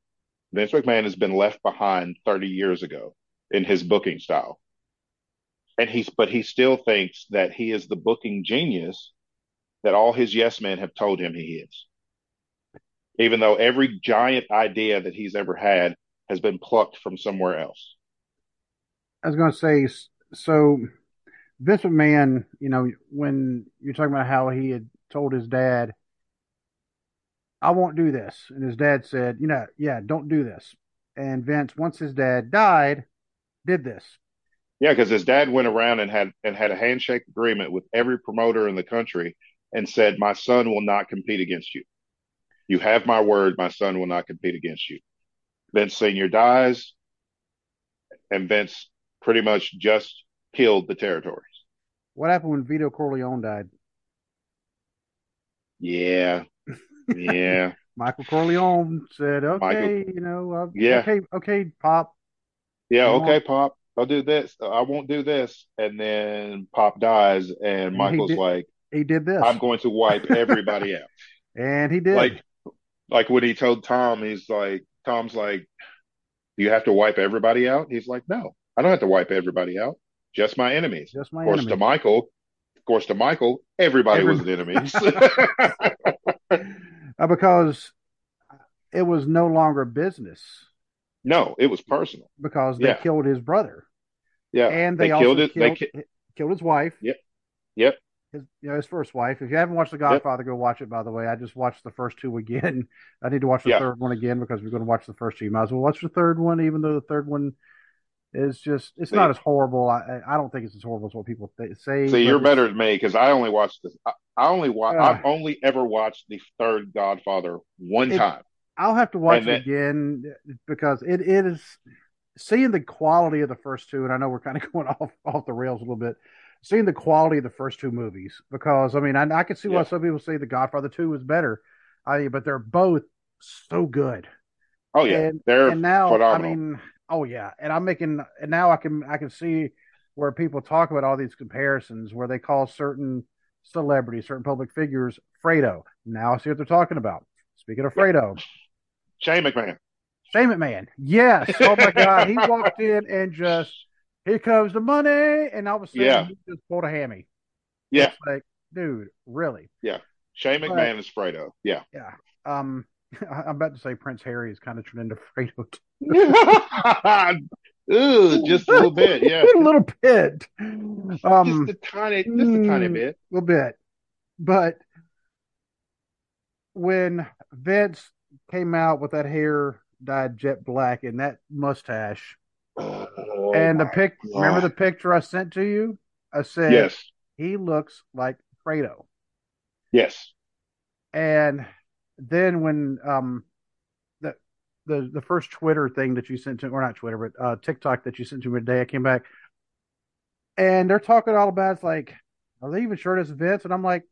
Vince McMahon has been left behind 30 years ago in his booking style. And he's, but he still thinks that he is the booking genius that all his yes men have told him he is. Even though every giant idea that he's ever had has been plucked from somewhere else. I was going to say, so Vince McMahon, you know, when you're talking about how he had told his dad, I won't do this. And his dad said, you know, yeah, don't do this. And Vince, once his dad died, did this. Yeah, because his dad went around and had and had a handshake agreement with every promoter in the country and said, My son will not compete against you. You have my word, my son will not compete against you. Vince Sr. dies, and Vince pretty much just killed the territories. What happened when Vito Corleone died? Yeah. Yeah. [LAUGHS] Michael Corleone said, "Okay, Michael, you know, uh, yeah. okay, okay, Pop, Yeah, come okay, on." Pop, I'll do this. I won't do this. And then Pop dies, and And Michael's did. like, He did this, I'm going to wipe everybody [LAUGHS] out. and he did. Like, like when he told Tom, he's like, Tom's like, Do you have to wipe everybody out? He's like, No, I don't have to wipe everybody out. Just my enemies. just my Of course, to. Michael, of course, to Michael, everybody Every- was enemies. [LAUGHS] [LAUGHS] Uh, because it was no longer business no, it was personal. because they Yeah. killed his brother, Yeah, and they, they also killed it. They killed, ki- killed his wife. Yep. Yep. His, you know, his first wife. If you haven't watched The Godfather, go watch it. By the way, I just watched the first two again. [LAUGHS] I need to watch the Yeah. third one again because we're going to watch the first two. You might as well watch the third one, even though the third one is just it's See- not as horrible. I I don't think it's as horrible as what people th- say. See, you're better than me because I only watched this. I, I only watch. Ah. I've only ever watched the third Godfather one It- time. I'll have to watch And it again because it, it is seeing the quality of the first two, and I know we're kind of [LAUGHS] going off off the rails a little bit. Seeing the quality of the first two movies, because I mean, I, I can see why Yeah. some people say The Godfather Two was better, I but they're both so good. Oh yeah, and, they're and now, phenomenal. I mean, oh yeah, and I'm making, and now I can I can see where people talk about all these comparisons where they call certain celebrities, certain public figures, Fredo. Now I see what they're talking about. Speaking of Fredo, Shane McMahon. Shane McMahon. Yes. [LAUGHS] Oh my God. He walked in and just, here comes the money. And all of a sudden, Yeah. he just pulled a hammy. Yeah. It's like, dude, really? Yeah. Shane But- McMahon is Fredo. Yeah. Yeah. Um, [LAUGHS] I'm about to say Prince Harry is kind of turned into Fredo. [LAUGHS] Ooh, just a little bit. Yeah. [LAUGHS] a little bit. Um, just a tiny, just a tiny mm, bit. little bit. But when Vince came out with that hair dyed jet black and that mustache, Oh, and the pic, remember the picture I sent to you? I said, Yes. he looks like Fredo. Yes. And then when um the the the first Twitter thing that you sent to or not Twitter but uh TikTok that you sent to me today, I came back and they're talking all about it's like, are they even sure it's Vince? And I'm like,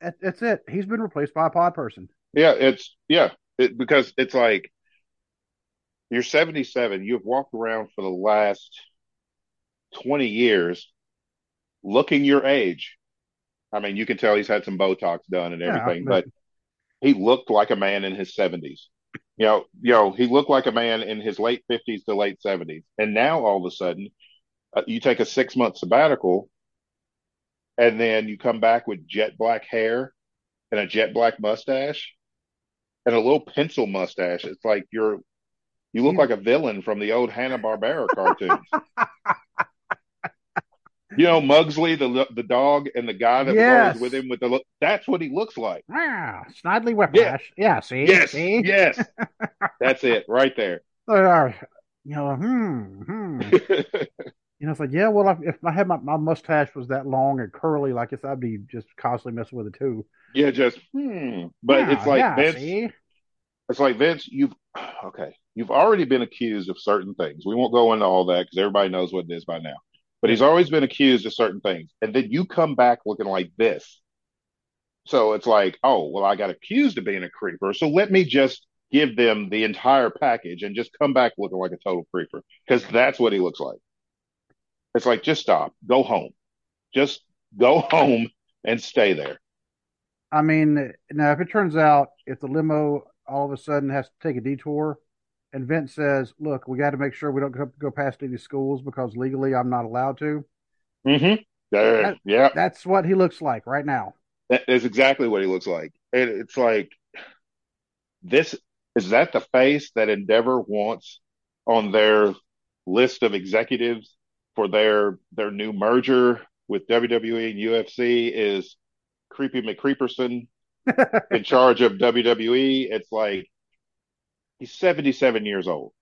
that, that's it. He's been replaced by a pod person. Yeah. It's yeah. It, because it's like you're 77. You've walked around for the last 20 years looking your age. I mean, you can tell he's had some Botox done and Yeah, everything, but- but he looked like a man in his 70s. You know, you know, he looked like a man in his late 50s to late 70s. And now all of a sudden, uh, you take a six month sabbatical and then you come back with jet black hair and a jet black mustache and a little pencil mustache. It's like you're, you look like a villain from the old Hanna-Barbera cartoons. [LAUGHS] You know, Muttley, the the dog, and the guy that was Yes. always with him with the look. That's what he looks like. Ah, Snidely Whiplash. Yeah, see? Yes, See? yes, [LAUGHS] that's it right there. Uh, you know, hmm, hmm. [LAUGHS] You know, it's like, yeah, well, if, if I had my, my mustache was that long and curly, like this, I'd be just constantly messing with it too. yeah, just hmm. But Yeah, it's like yeah, Vince. see? It's like Vince. You've [SIGHS] okay. You've already been accused of certain things. We won't go into all that because everybody knows what it is by now. But he's always been accused of certain things, and then you come back looking like this. So it's like, oh, well, I got accused of being a creeper, so let me just give them the entire package and just come back looking like a total creeper because that's what he looks like. It's like, just stop, go home, just go [LAUGHS] home and stay there. I mean, now if it turns out if the limo all of a sudden has to take a detour, and Vince says, "Look, we got to make sure we don't go, go past any schools because legally I'm not allowed to." Mm-hmm. That- yeah. That's what he looks like right now. That is exactly what he looks like. And it's like this is that the face that Endeavor wants on their list of executives for their their new merger with WWE and UFC is Creepy McCreeperson [LAUGHS] in charge of WWE. It's like he's 77 years old.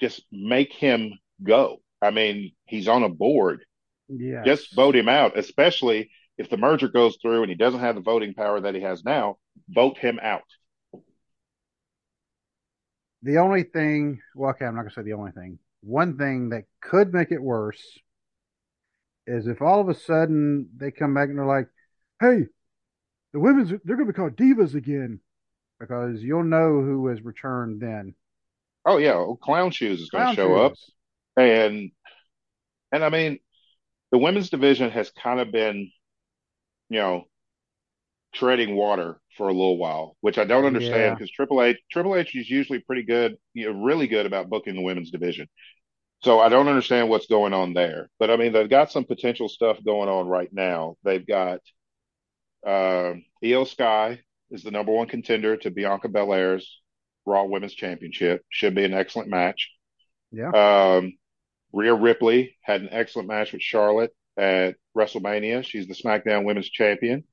Just make him go. I mean, he's on a board. Yeah. Just vote him out, especially if the merger goes through and he doesn't have the voting power that he has now. Vote him out. The only thing, well, okay, I'm not gonna say the only thing. One thing that could make it worse is if all of a sudden they come back and they're like, "Hey, the women's they're gonna be called divas again," because you'll know who has returned then. Oh yeah, well, Clown Shoes is going to show up, and and I mean, the women's division has kind of been, you know, treading water for a little while, which I don't understand Yeah. because Triple H Triple H is usually pretty good, you know, really good about booking the women's division. So I don't understand what's going on there. But I mean, they've got some potential stuff going on right now. They've got uh, Iyo Sky is the number one contender to Bianca Belair's Raw Women's Championship. Should be an excellent match. Yeah. Um, Rhea Ripley had an excellent match with Charlotte at WrestleMania. She's the SmackDown Women's Champion.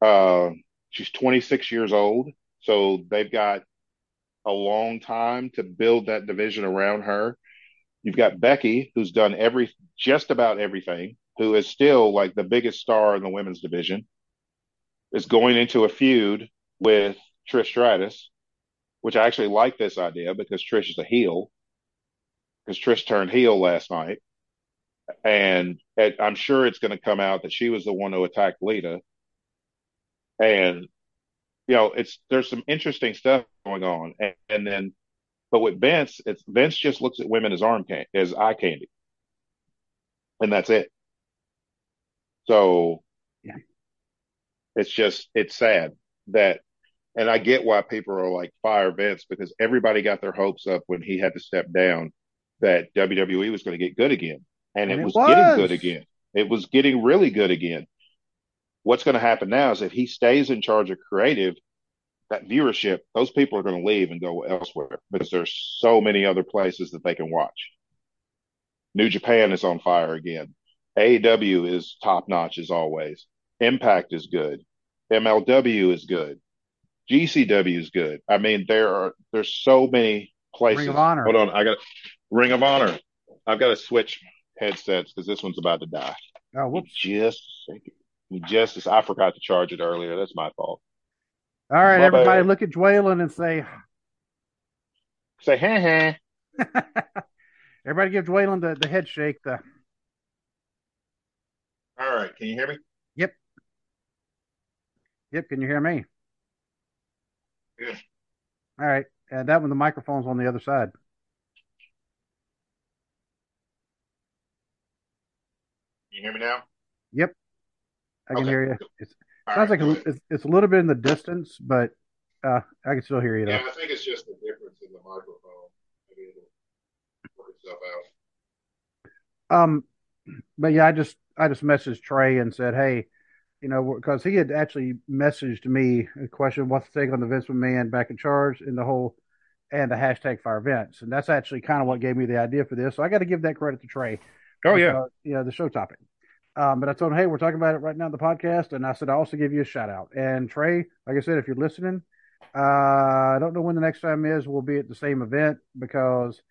Uh, she's 26 years old, so they've got a long time to build that division around her. You've got Becky, who's done every just about everything, who is still like the biggest star in the women's division, is going into a feud with Trish Stratus, which I actually like this idea because Trish is a heel, because Trish turned heel last night, and, and I'm sure it's going to come out that she was the one who attacked Lita, and you know it's there's some interesting stuff going on, and, and then but with Vince, it's Vince just looks at women as arm can as eye candy, and that's it. So. It's just it's sad that, and I get why people are like fire Vince because everybody got their hopes up when he had to step down that WWE was going to get good again, and, And it it was getting good again. It was getting really good again. What's going to happen now is if he stays in charge of creative, that viewership, those people are going to leave and go elsewhere because there's so many other places that they can watch. New Japan is on fire again. AEW is top notch as always. Impact is good. MLW is good. GCW is good. I mean, there are there's so many places. Ring of Honor. Hold on, I got Ring of Honor. I've got to switch headsets because this one's about to die. Oh, whoops. Just. Just I forgot to charge it earlier. That's my fault. All right, My everybody, bad. look at Dwaylen and say, Say, ha ha. [LAUGHS] everybody give Dwaylen the, the head shake. The All right, can you hear me? Yep. Can you hear me? Good. All right, uh, that one the microphone's on the other side. Can you hear me now? Yep, I can Okay, hear you. cool. It All sounds right, like a, it's, it's a little bit in the distance, but uh, I can still hear you though. Yeah, I think it's just the difference in the microphone. Maybe it'll work itself out. Um, but yeah, I just I just messaged Trey and said, hey, you know, because he had actually messaged me a question, what's the take on the Vince McMahon back in charge and the whole and the hashtag fire Vince, and that's actually kind of what gave me the idea for this. So I got to give that credit to Trey. Oh yeah. because, you know, the show topic. Um, but I told him, hey, we're talking about it right now on the podcast, and I said I also give you a shout out. And Trey, like I said, if you're listening, uh, I don't know when the next time is. We'll be at the same event because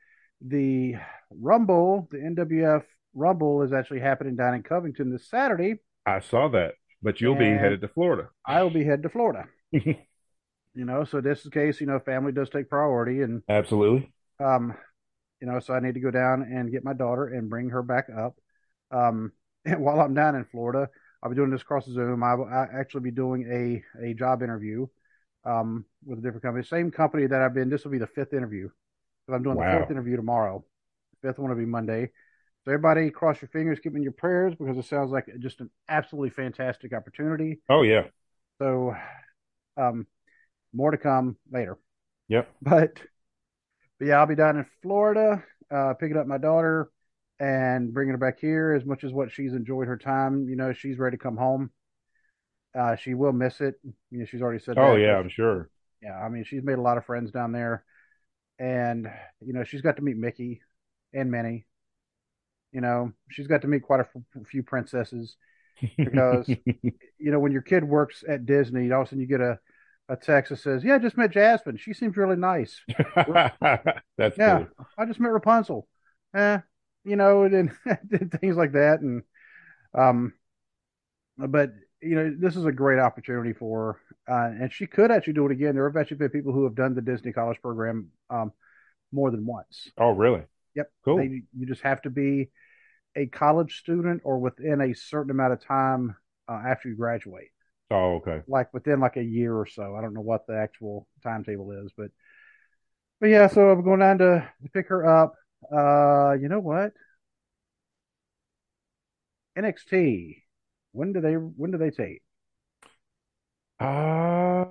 the Rumble, the NWF Rumble, is actually happening down in Covington this Saturday. I saw that, but you'll be headed to Florida. I will be headed to Florida. You know, so this is the case. You know, family does take priority, and Absolutely. um, you know, so I need to go down and get my daughter and bring her back up. Um, [LAUGHS] and while I'm down in Florida, I'll be doing this across Zoom. I will I actually be doing a a job interview um, with a different company, same company that I've been. This will be the fifth interview. So I'm doing the Wow. fourth interview tomorrow. Fifth one will be Monday. So everybody, cross your fingers, keep in your prayers because it sounds like just an absolutely fantastic opportunity. Oh yeah. So, um, more to come later. Yep. [LAUGHS] But, but yeah, I'll be down in Florida, uh, picking up my daughter and bringing her back here as much as what she's enjoyed her time. You know, she's ready to come home. Uh, she will miss it. You know, she's already said Oh yeah, I'm sure. Yeah, I mean, she's made a lot of friends down there, and you know, she's got to meet Mickey and Minnie. You know, she's got to meet quite a f- few princesses because [LAUGHS] you know when your kid works at Disney, all of a sudden you get a a text that says, "Yeah, I just met Jasmine. She seems really nice." [LAUGHS] That's Yeah, cool. I just met Rapunzel. Eh, you know, [LAUGHS] and, and things like that, and um, but you know, this is a great opportunity for her, uh, and she could actually do it again. There have actually been people who have done the Disney College program um more than once. Oh really? Yep. Cool. They, you just have to be a college student or within a certain amount of time uh, after you graduate, Oh okay. like within like a year or so. I don't know what the actual timetable is, but but yeah. So I'm going down to, pick her up. Uh, you know what? NXT. When do they when do they tape? Uh,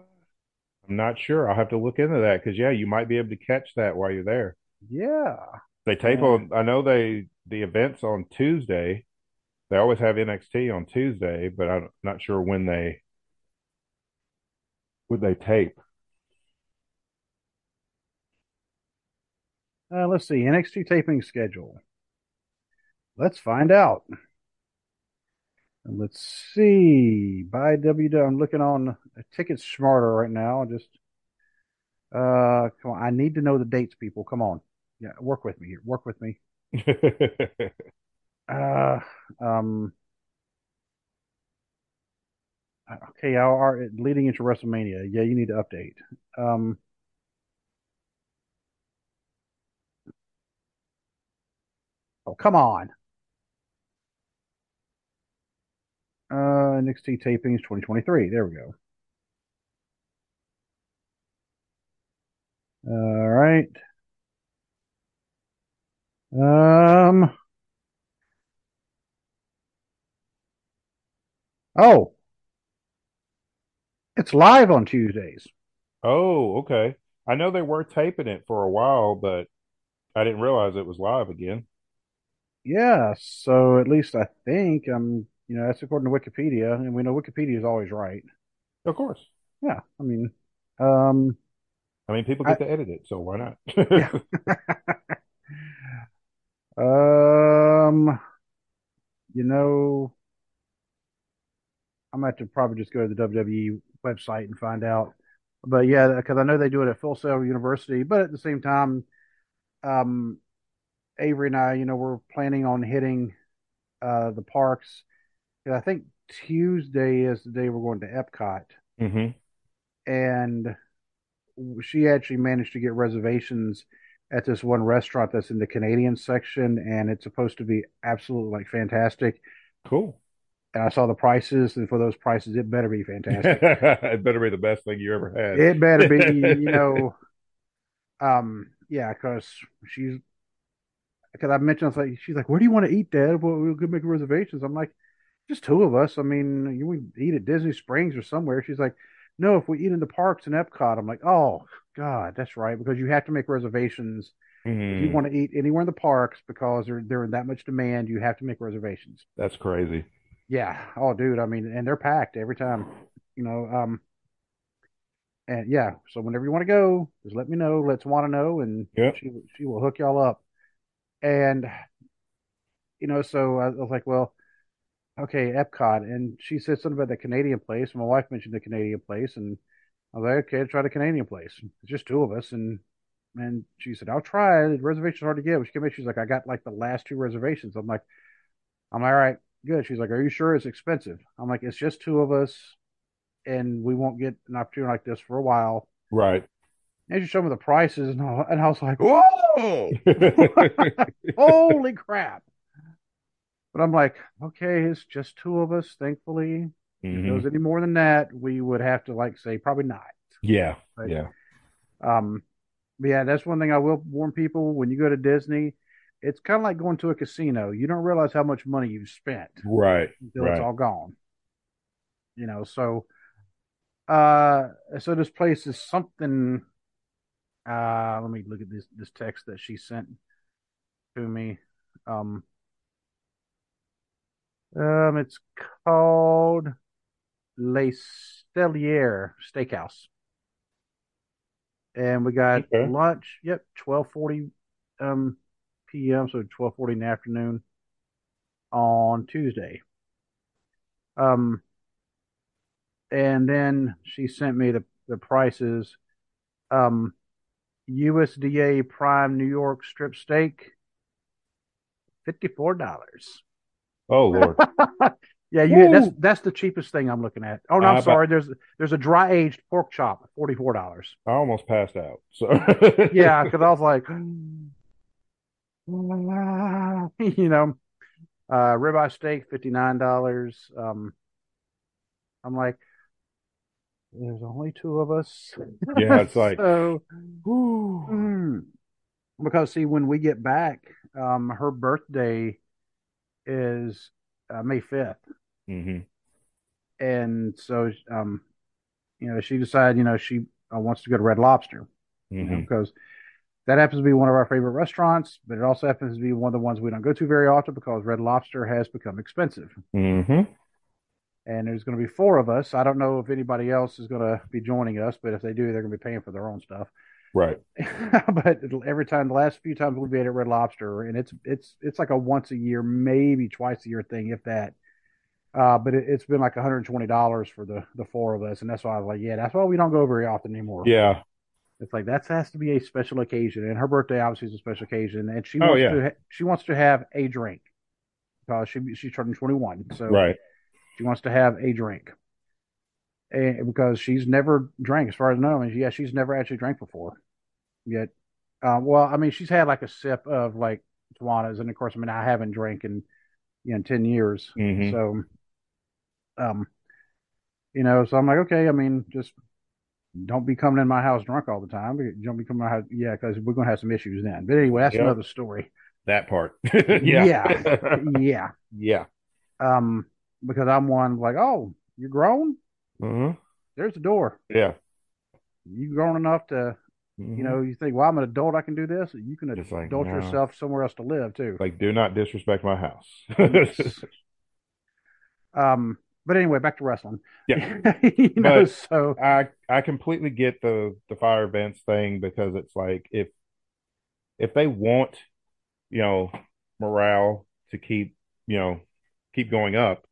I'm not sure. I'll have to look into that because yeah, you might be able to catch that while you're there. Yeah. They tape Yeah. on. I know they the events on Tuesday. They always have NXT on Tuesday, but I'm not sure when they would they tape. Uh, let's see. NXT taping schedule. Let's find out. Let's see. By WW. I'm looking on TicketSmarter right now. Just uh come on. I need to know the dates, people. Come on. Yeah, work with me here. Work with me. [LAUGHS] Uh um okay, our, our leading into WrestleMania. Yeah, you need to update. Um oh come on. Uh NXT tapings 2023. There we go. All right. Um oh, it's live on Tuesdays. Oh, okay. I know they were taping it for a while, but I didn't realize it was live again. Yeah, so at least I think um you know that's according to Wikipedia, and we know Wikipedia is always right. Of course. Yeah, I mean, um, I mean, people I, get to edit it, so why not? yeah, [LAUGHS] [LAUGHS] um, you know, I'm gonna have to probably just go to the WWE website and find out. But yeah, because I know they do it at Full Sail University, but at the same time, um, Avery and I, you know, we're planning on hitting uh the parks. And I think Tuesday is the day we're going to Epcot, hmm and she actually managed to get reservations at this one restaurant that's in the Canadian section, and it's supposed to be absolutely like fantastic. Cool. And I saw the prices, and for those prices, it better be fantastic. [LAUGHS] It better be the best thing you ever had. It better be, [LAUGHS] you know, um, yeah, because she's because I mentioned, I was like, she's like, where do you want to eat, Dad? Well, we'll go make reservations. I'm like, just two of us. I mean, you would eat at Disney Springs or somewhere. She's like, no, if we eat in the parks in Epcot. I'm like, oh God, that's right, because you have to make reservations if you Mhm. want to eat anywhere in the parks because they're they're in that much demand. You have to make reservations. That's crazy. Yeah. Oh, dude. I mean, and they're packed every time. You know. Um. And yeah. So whenever you want to go, just let me know. Let's want to know, and Yep. she she will hook y'all up. And you know, so I was like, well, okay, Epcot, and she said something about the Canadian place. My wife mentioned the Canadian place, and I was like, okay, try the Canadian place. It's just two of us, and and she said, I'll try. The reservation's hard to get. She came in, she's like, I got like the last two reservations. I'm like, I'm all right, good. She's like, Are you sure it's expensive? I'm like, It's just two of us, and we won't get an opportunity like this for a while. Right. And she showed me the prices, and I, and I was like, Whoa, [LAUGHS] holy crap! But I'm like, okay, it's just two of us. Thankfully, if it Mhm. was any more than that, we would have to like say probably not. Yeah. But, Yeah. Um, but yeah, that's one thing I will warn people when you go to Disney. It's kind of like going to a casino. You don't realize how much money you've spent Right. until it's all gone. You know, so uh, so this place is something. Uh, let me look at this this text that she sent to me. Um, um, it's called Le Cellier Steakhouse. And we got Okay. lunch, yep, 1240 um, p.m., so 1240 in the afternoon on Tuesday. Um, and then she sent me the, the prices. Um, USDA Prime New York strip steak, $54. Oh Lord. [LAUGHS] Yeah, you that's Woo. that's the cheapest thing I'm looking at. Oh no, Uh, I'm but- sorry. There's there's a dry aged pork chop, forty four dollars. I almost passed out. So [LAUGHS] Yeah, because I was like, [LAUGHS] you know, uh, ribeye steak fifty nine dollars. Um, I'm like, there's only two of us. Yeah, it's [LAUGHS] like- so. mm. Because see, when we get back, um, her birthday is uh, May fifth. Hmm and so um you know she decided you know she uh, wants to go to red lobster. You know hmm because that happens to be one of our favorite restaurants but it also happens to be one of the ones we don't go to very often because red lobster has become expensive. Hmm and there's going to be four of us. I don't know if anybody else is going to be joining us but if they do they're going to be paying for their own stuff. Right. [LAUGHS] but every time the last few times we've been at red lobster and it's it's it's like a once a year maybe twice a year thing if that uh, but it, it's been like $120 for the the four of us, and that's why I was like, yeah, that's why we don't go very often anymore. Yeah. It's like that has to be a special occasion, and her birthday obviously is a special occasion, and she Oh, wants yeah. to ha- she wants to have a drink because she she's turning 21, so Right. she wants to have a drink, and because she's never drank, as far as I know, I mean, yeah, she's never actually drank before, yet. Uh, well, I mean, she's had like a sip of like Tawanas, and of course, I mean, I haven't drank in you know 10 years, hmm so, um, you know, so I'm like, okay, I mean, just don't be coming in my house drunk all the time. Don't be coming in my house, yeah, because we're gonna have some issues then. But anyway, that's Yep. another story. That part. [LAUGHS] yeah. Yeah. [LAUGHS] yeah. yeah. Um, because I'm one like, oh, you're grown. hmm There's the door. Yeah. You grown enough to, you know, you think, well, I'm an adult. I can do this. You can Mm-hmm. Like, adult no. yourself somewhere else to live too. like, do not disrespect my house. [LAUGHS] Um, but anyway, back to wrestling. Yeah. [LAUGHS] you know, But- so I I completely get the the fire Vince thing because it's like if if they want you know morale to keep you know keep going up,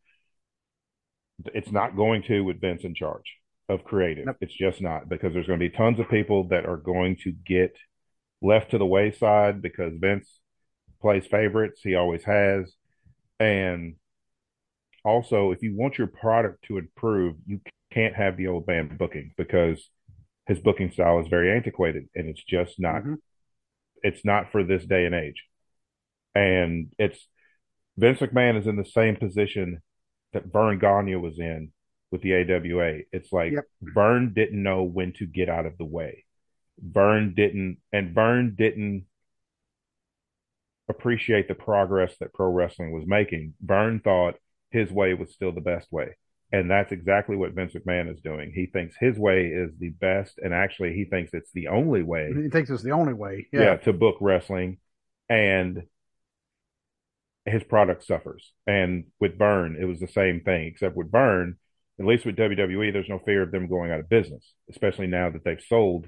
it's not going to with Vince in charge of creative. Nope. It's just not because there's going to be tons of people that are going to get left to the wayside because Vince plays favorites. He always has, and also if you want your product to improve, you can't have the old man booking because his booking style is very antiquated and it's just not Mhm. it's not for this day and age. And it's Vince McMahon is in the same position that Vern Gagne was in with the AWA. It's like Yep. Vern didn't know when to get out of the way. Vern didn't, and Vern didn't appreciate the progress that pro wrestling was making. Vern thought his way was still the best way. And that's exactly what Vince McMahon is doing. He thinks his way is the best, and actually, he thinks it's the only way he thinks it's the only way. yeah. to book wrestling and his product suffers and with Vern it was the same thing except with Vern at least with WWE there's no fear of them going out of business especially now that they've sold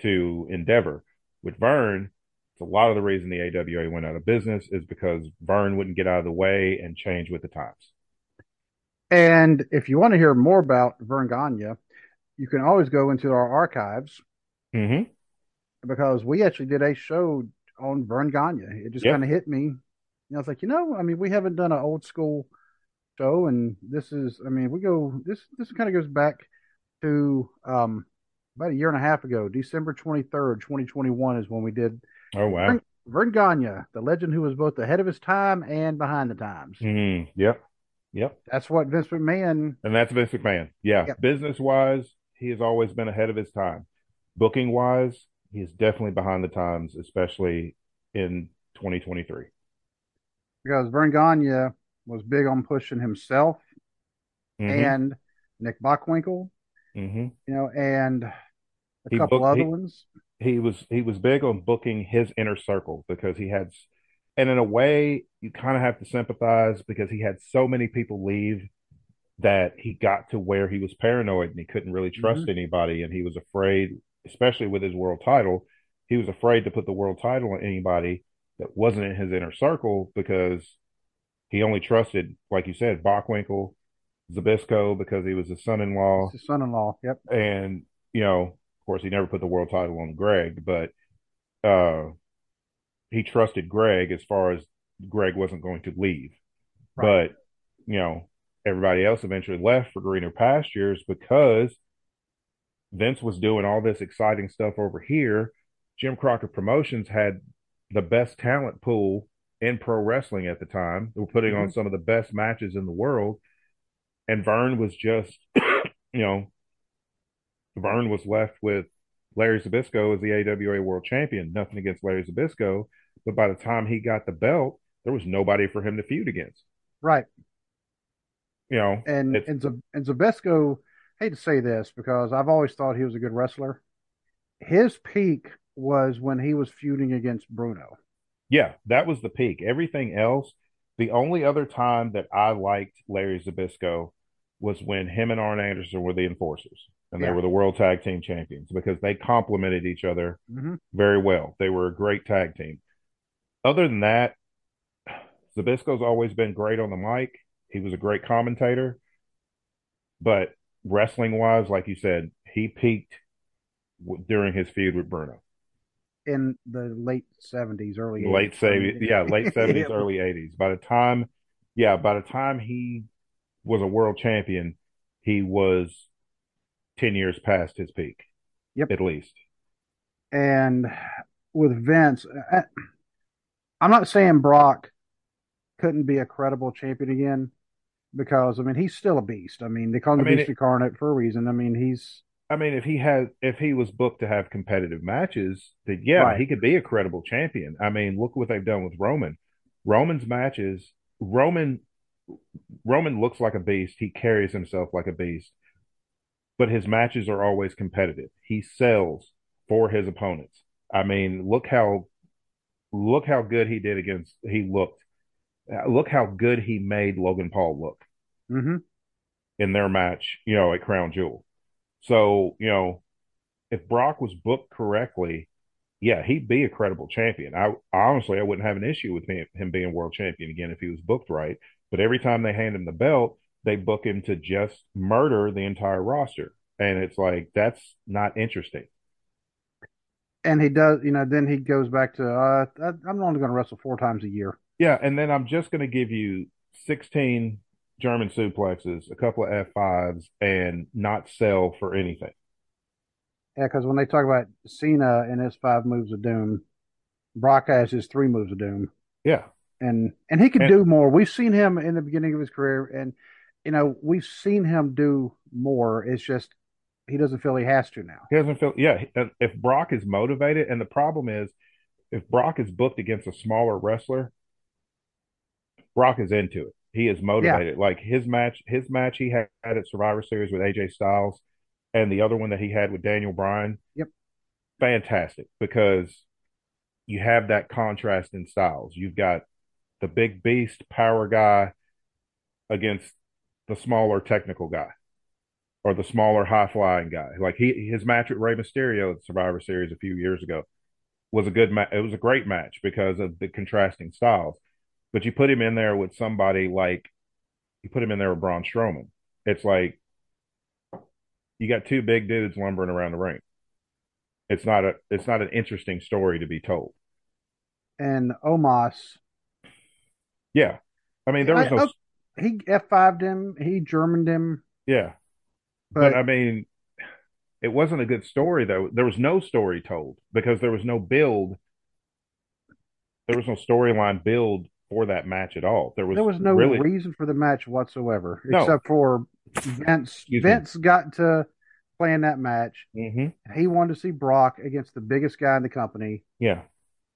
to Endeavor with it's a lot of the reason the AWA went out of business is because Vern wouldn't get out of the way and change with the times And if you want to hear more about Vern Gagne, you can always go into our archives mm-hmm. because we actually did a show on Vern Gagne. It just Yep. kind of hit me. And I was like, you know, I mean, we haven't done an old school show, and this is, I mean, we go this this kind of goes back to um about a year and a half ago, December twenty third, twenty twenty one, is when we did oh wow Vern Gagne, the legend who was both ahead of his time and behind the times. mm, yep yep That's what Vince McMahon. And that's Vince McMahon. Yeah. Yep. Business wise, he has always been ahead of his time. Booking wise, he is definitely behind the times, especially in 2023. Because Vern Gagne was big on pushing himself Mhm. and Nick Bockwinkel, Mhm. you know, and a He couple booked- other he- ones. He was he was big on booking his inner circle because he had, and in a way, you kind of have to sympathize because he had so many people leave that he got to where he was paranoid and he couldn't really trust Mhm. anybody and he was afraid, especially with his world title, he was afraid to put the world title on anybody that wasn't in his inner circle because he only trusted, like you said, Bockwinkel, Zbyszko because he was his son-in-law, his son-in-law. Yep. and you know, of course, he never put the world title on Greg, but uh, he trusted Greg as far as Greg wasn't going to leave. Right. But you know, everybody else eventually left for greener pastures because Vince was doing all this exciting stuff over here. Jim Crockett Promotions had the best talent pool in pro wrestling at the time. They were putting on some of the best matches in the world. And Vern was just, [COUGHS] you know, Vern was left with Larry Zbyszko as the AWA World Champion. Nothing against Larry Zbyszko, but by the time he got the belt, there was nobody for him to feud against. Right. You know, And and, Z- and Zbyszko, hate to say this because I've always thought he was a good wrestler. His peak was when he was feuding against Bruno. Yeah, that was the peak. Everything else, the only other time that I liked Larry Zbyszko was when him and Arn Anderson were the enforcers and they Yeah. were the world tag team champions because they complemented each other hmm very well. They were a great tag team. Other than that, Zbyszko's always been great on the mic. He was a great commentator. But wrestling wise, like you said, he peaked w- during his feud with Bruno. In the late seventies, early late 80s. seventies, [LAUGHS] yeah, late seventies, early eighties. By the time, yeah, by the time he was a world champion, he was ten years past his peak. Yep. at least. And with Vince, I, I'm not saying Brock couldn't be a credible champion again because I mean he's still a beast. I mean they call him I the mean, Beast it- Incarnate for a reason. I mean he's I mean, if he had, if he was booked to have competitive matches, then yeah, Right. he could be a credible champion. I mean, look what they've done with Roman. Roman's matches, Roman, Roman looks like a beast. He carries himself like a beast, but his matches are always competitive. He sells for his opponents. I mean, look how, look how good he did against. He looked. Look how good he made Logan Paul look hmm in their match, you know, at Crown Jewel. So, you know, if Brock was booked correctly, yeah, he'd be a credible champion. I honestly, I wouldn't have an issue with him, him being world champion again if he was booked right. But every time they hand him the belt, they book him to just murder the entire roster. And it's like, that's not interesting. and he does you know then he goes back to uh I'm only going to wrestle four times a year. Yeah. And then I'm just going to give you 16 German suplexes, a couple of F5s, and not sell for anything. Yeah, because when they talk about Cena and his five moves of doom, Brock has his three moves of doom. Yeah. and and he could And- do more. We've seen him in the beginning of his career, and you know we've seen him do more. It's just he doesn't feel he has to now. He doesn't feel, yeah. Uh, if Brock is motivated, and the problem is, if Brock is booked against a smaller wrestler, Brock is into it. He is motivated. Like his match, his match he had at Survivor Series with AJ Styles, and the other one that he had with Daniel Bryan. Yep. fantastic because you have that contrast in styles. You've got the big beast power guy against the smaller technical guy or the smaller high flying guy. Like he his match with Rey Mysterio at Survivor Series a few years ago was a good match. It was a great match because of the contrasting styles. But you put him in there with somebody like you put him in there with Braun Strowman. It's like you got two big dudes lumbering around the ring. It's not a it's not an interesting story to be told. And Omos, Yeah. I mean there was I- no oh, he F fived him, he Germaned him, yeah. but But I mean, it wasn't a good story though. There was no story told because there was no build. There was no storyline build for that match at all. There was there was no really reason for the match whatsoever, No. except for Vince. Excuse me. Vince got to play in that match. Mhm. He wanted to see Brock against the biggest guy in the company, yeah.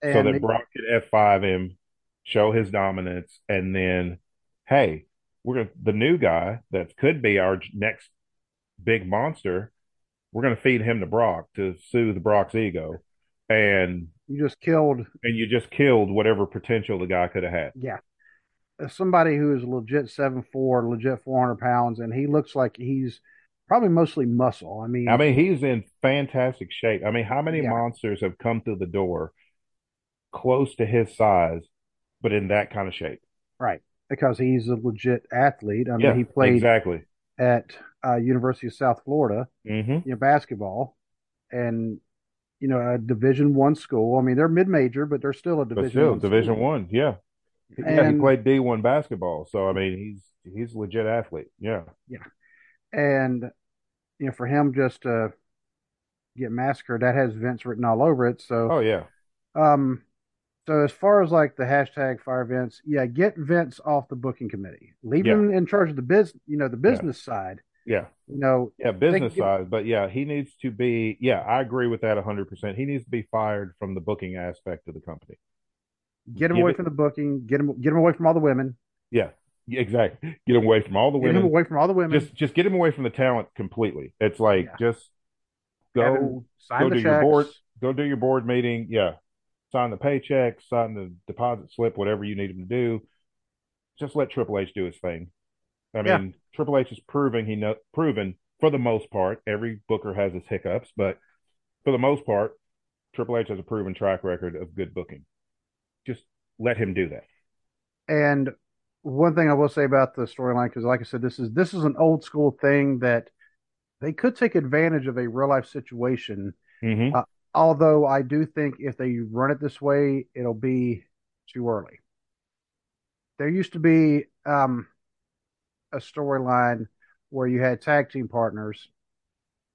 and so that he- Brock could F five him, show his dominance, and then, hey, we're gonna the new guy that could be our next big monster. We're gonna feed him to Brock to soothe Brock's ego, and you just killed. and you just killed whatever potential the guy could have had. Yeah, somebody who is legit seven four, legit four hundred pounds, and he looks like he's probably mostly muscle. I mean, I mean, he's in fantastic shape. I mean, how many yeah, monsters have come through the door close to his size, but in that kind of shape? right, because he's a legit athlete. I mean, Yeah, he played exactly. at uh, University of South Florida, hmm you know, basketball, and you know, a Division One school. I mean, they're mid major, but they're still a Division still, One Division school. One. Yeah, yeah. He played D one basketball, so I mean, he's he's a legit athlete. Yeah. yeah, and you know, for him just to get massacred, that has Vince written all over it. So, Oh yeah. um, so as far as like the hashtag fire Vince, yeah, get Vince off the booking committee, leave Yeah. him in charge of the biz, you know, the Yeah. business side. Yeah. You know, Yeah, business give, side, but yeah, he needs to be. Yeah, I agree with that 100%. He needs to be fired from the booking aspect of the company. get him Give away it, from the booking, get him, get him away from all the women, yeah, yeah, exactly. Get him away from all the women. get him away from all the women. Just just get him away from the talent completely. It's like Yeah, just go sign go the do your board, go do your board meeting. Yeah. Sign the paycheck, sign the deposit slip, whatever you need him to do. Just let Triple H do his thing. I Yeah, mean, Triple H is proving he know proven for the most part. Every booker has his hiccups, but for the most part, Triple H has a proven track record of good booking. Just let him do that. and one thing I will say about the storyline, because like I said, this is this is an old school thing that they could take advantage of a real life situation. hmm Uh, although I do think if they run it this way, it'll be too early. There used to be um, a storyline where you had tag team partners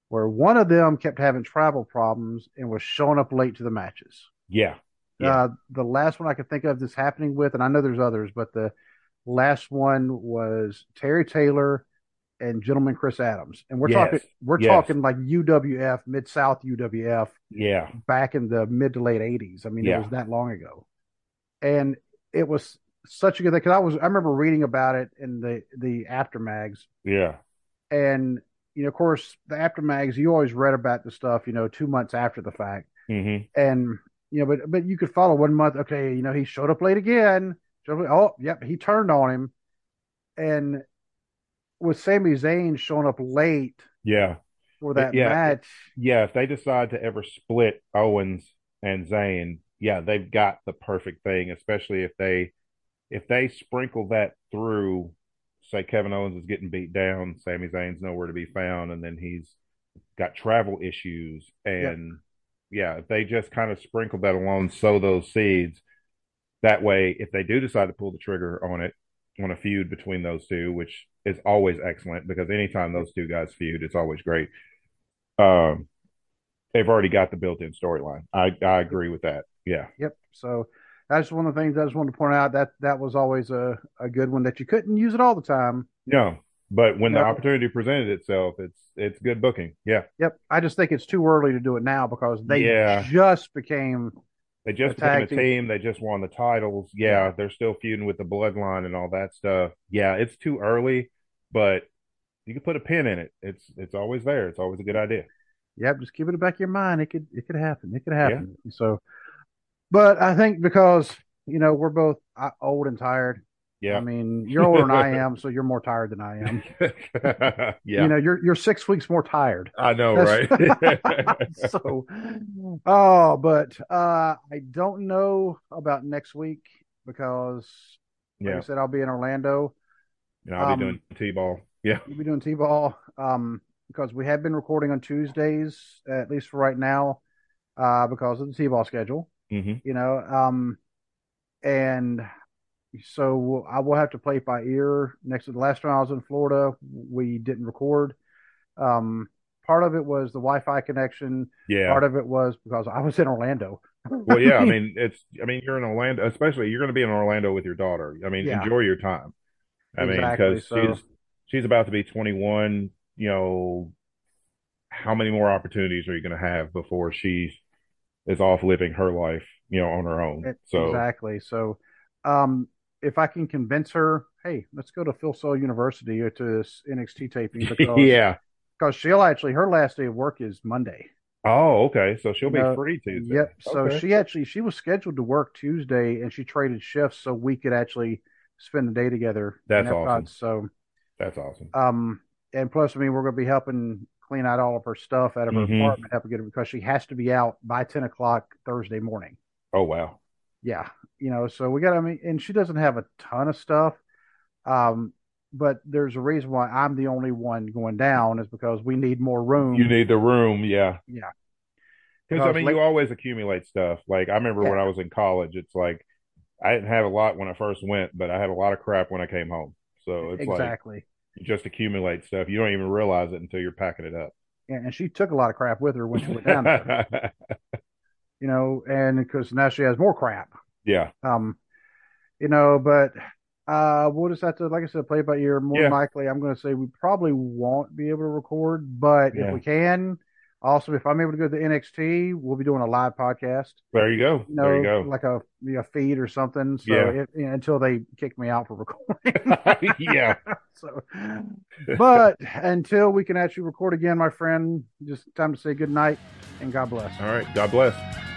where one of them kept having travel problems and was showing up late to the matches. Yeah, yeah, Uh, the last one I could think of this happening with, and I know there's others, but the last one was Terry Taylor and Gentleman Chris Adams, and we're talking we're yes, talking like UWF Mid South UWF yeah, back in the mid to late '80s. I mean, it was that long ago, and it was such a good thing because I was I remember reading about it in the the Apter mags, yeah, and you know, of course, the Apter mags you always read about the stuff you know two months after the fact, hmm and you know, but but you could follow one month. Okay, you know, he showed up late again. Up- Oh, yep, he turned on him, and with Sami Zayn showing up late yeah, for that yeah, match, yeah. If they decide to ever split Owens and Zayn, yeah, they've got the perfect thing. Especially if they if they sprinkle that through, say Kevin Owens is getting beat down, Sami Zayn's nowhere to be found, and then he's got travel issues, and yeah, if they just kind of sprinkle that along, sow those seeds, that way, if they do decide to pull the trigger on it, on a feud between those two, which is always excellent because anytime those two guys feud, it's always great. Um, they've already got the built-in storyline. I I agree with that. Yeah. yep. So that's one of the things I just wanted to point out that that was always a a good one that you couldn't use it all the time. No, but when You the opportunity presented itself, it's it's good booking. Yeah. yep. I just think it's too early to do it now because they Yeah. just became They just became a team. They just won the titles. Yeah. Yeah, they're still feuding with the bloodline and all that stuff. Yeah, it's too early, but you can put a pin in it. It's it's always there. It's always a good idea. Yep. Just keep it in the back of your mind. It could it could happen. It could Yeah. happen. So, but I think because you know we're both uh, old and tired. I mean, you're older than I [LAUGHS] am, so you're more tired than I am. [LAUGHS] Yeah. You know, you're you're six weeks more tired. I know, right? [LAUGHS] so. Oh, but uh, I don't know about next week because, like I said, I'll be in Orlando. And I'll be Um, doing T-ball. Yeah. you'll be doing T-ball. Um, because we have been recording on Tuesdays, at least for right now, uh, because of the T-ball schedule. hmm You know, um, and so I will have to play it by ear. Next to the last time I was in Florida, we didn't record. Um, part of it was the Wi-Fi connection. Yeah. Part of it was because I was in Orlando. Well, yeah. I [LAUGHS] mean, it's. I mean, you're in Orlando, especially you're going to be in Orlando with your daughter. I mean, yeah, enjoy your time. I mean, because So she's she's about to be 21. You know, how many more opportunities are you going to have before she is off living her life? You know, on her own. So exactly. So, um, if I can convince her, hey, let's go to Full Sail University or to this NXT taping [LAUGHS] because yeah. because she'll actually her last day of work is Monday. Oh, okay. So she'll be free Tuesday. yep. So Okay. she actually she was scheduled to work Tuesday and she traded shifts so we could actually spend the day together. That's awesome. So, That's awesome. um, and plus, I mean, we're going to be helping clean out all of her stuff out of her Mhm. apartment, helping get her because she has to be out by ten o'clock Thursday morning. Oh wow. Yeah, you know, so we got. I mean, and she doesn't have a ton of stuff. Um, but there's a reason why I'm the only one going down is because we need more room. You need the room, yeah. yeah, Because I mean, you always accumulate stuff. Like I remember when I was in college, it's like I didn't have a lot when I first went, but I had a lot of crap when I came home. So it's like exactly. you just accumulate stuff. You don't even realize it until you're packing it up. And, and she took a lot of crap with her when she went down there, [LAUGHS] you know, and because now she has more crap. Yeah. Um, you know, but uh, we'll just have to, like I said, play by ear. More Yeah. likely, I'm going to say we probably won't be able to record, but Yeah. if we can, also if I'm able to go to the NXT, we'll be doing a live podcast. There you go. You know, there you go. like a, a feed or something. So Yeah. it, you know, until they kick me out for recording. [LAUGHS] yeah. [LAUGHS] so, but until we can actually record again, my friend, just time to say good night and God bless. All right. God bless.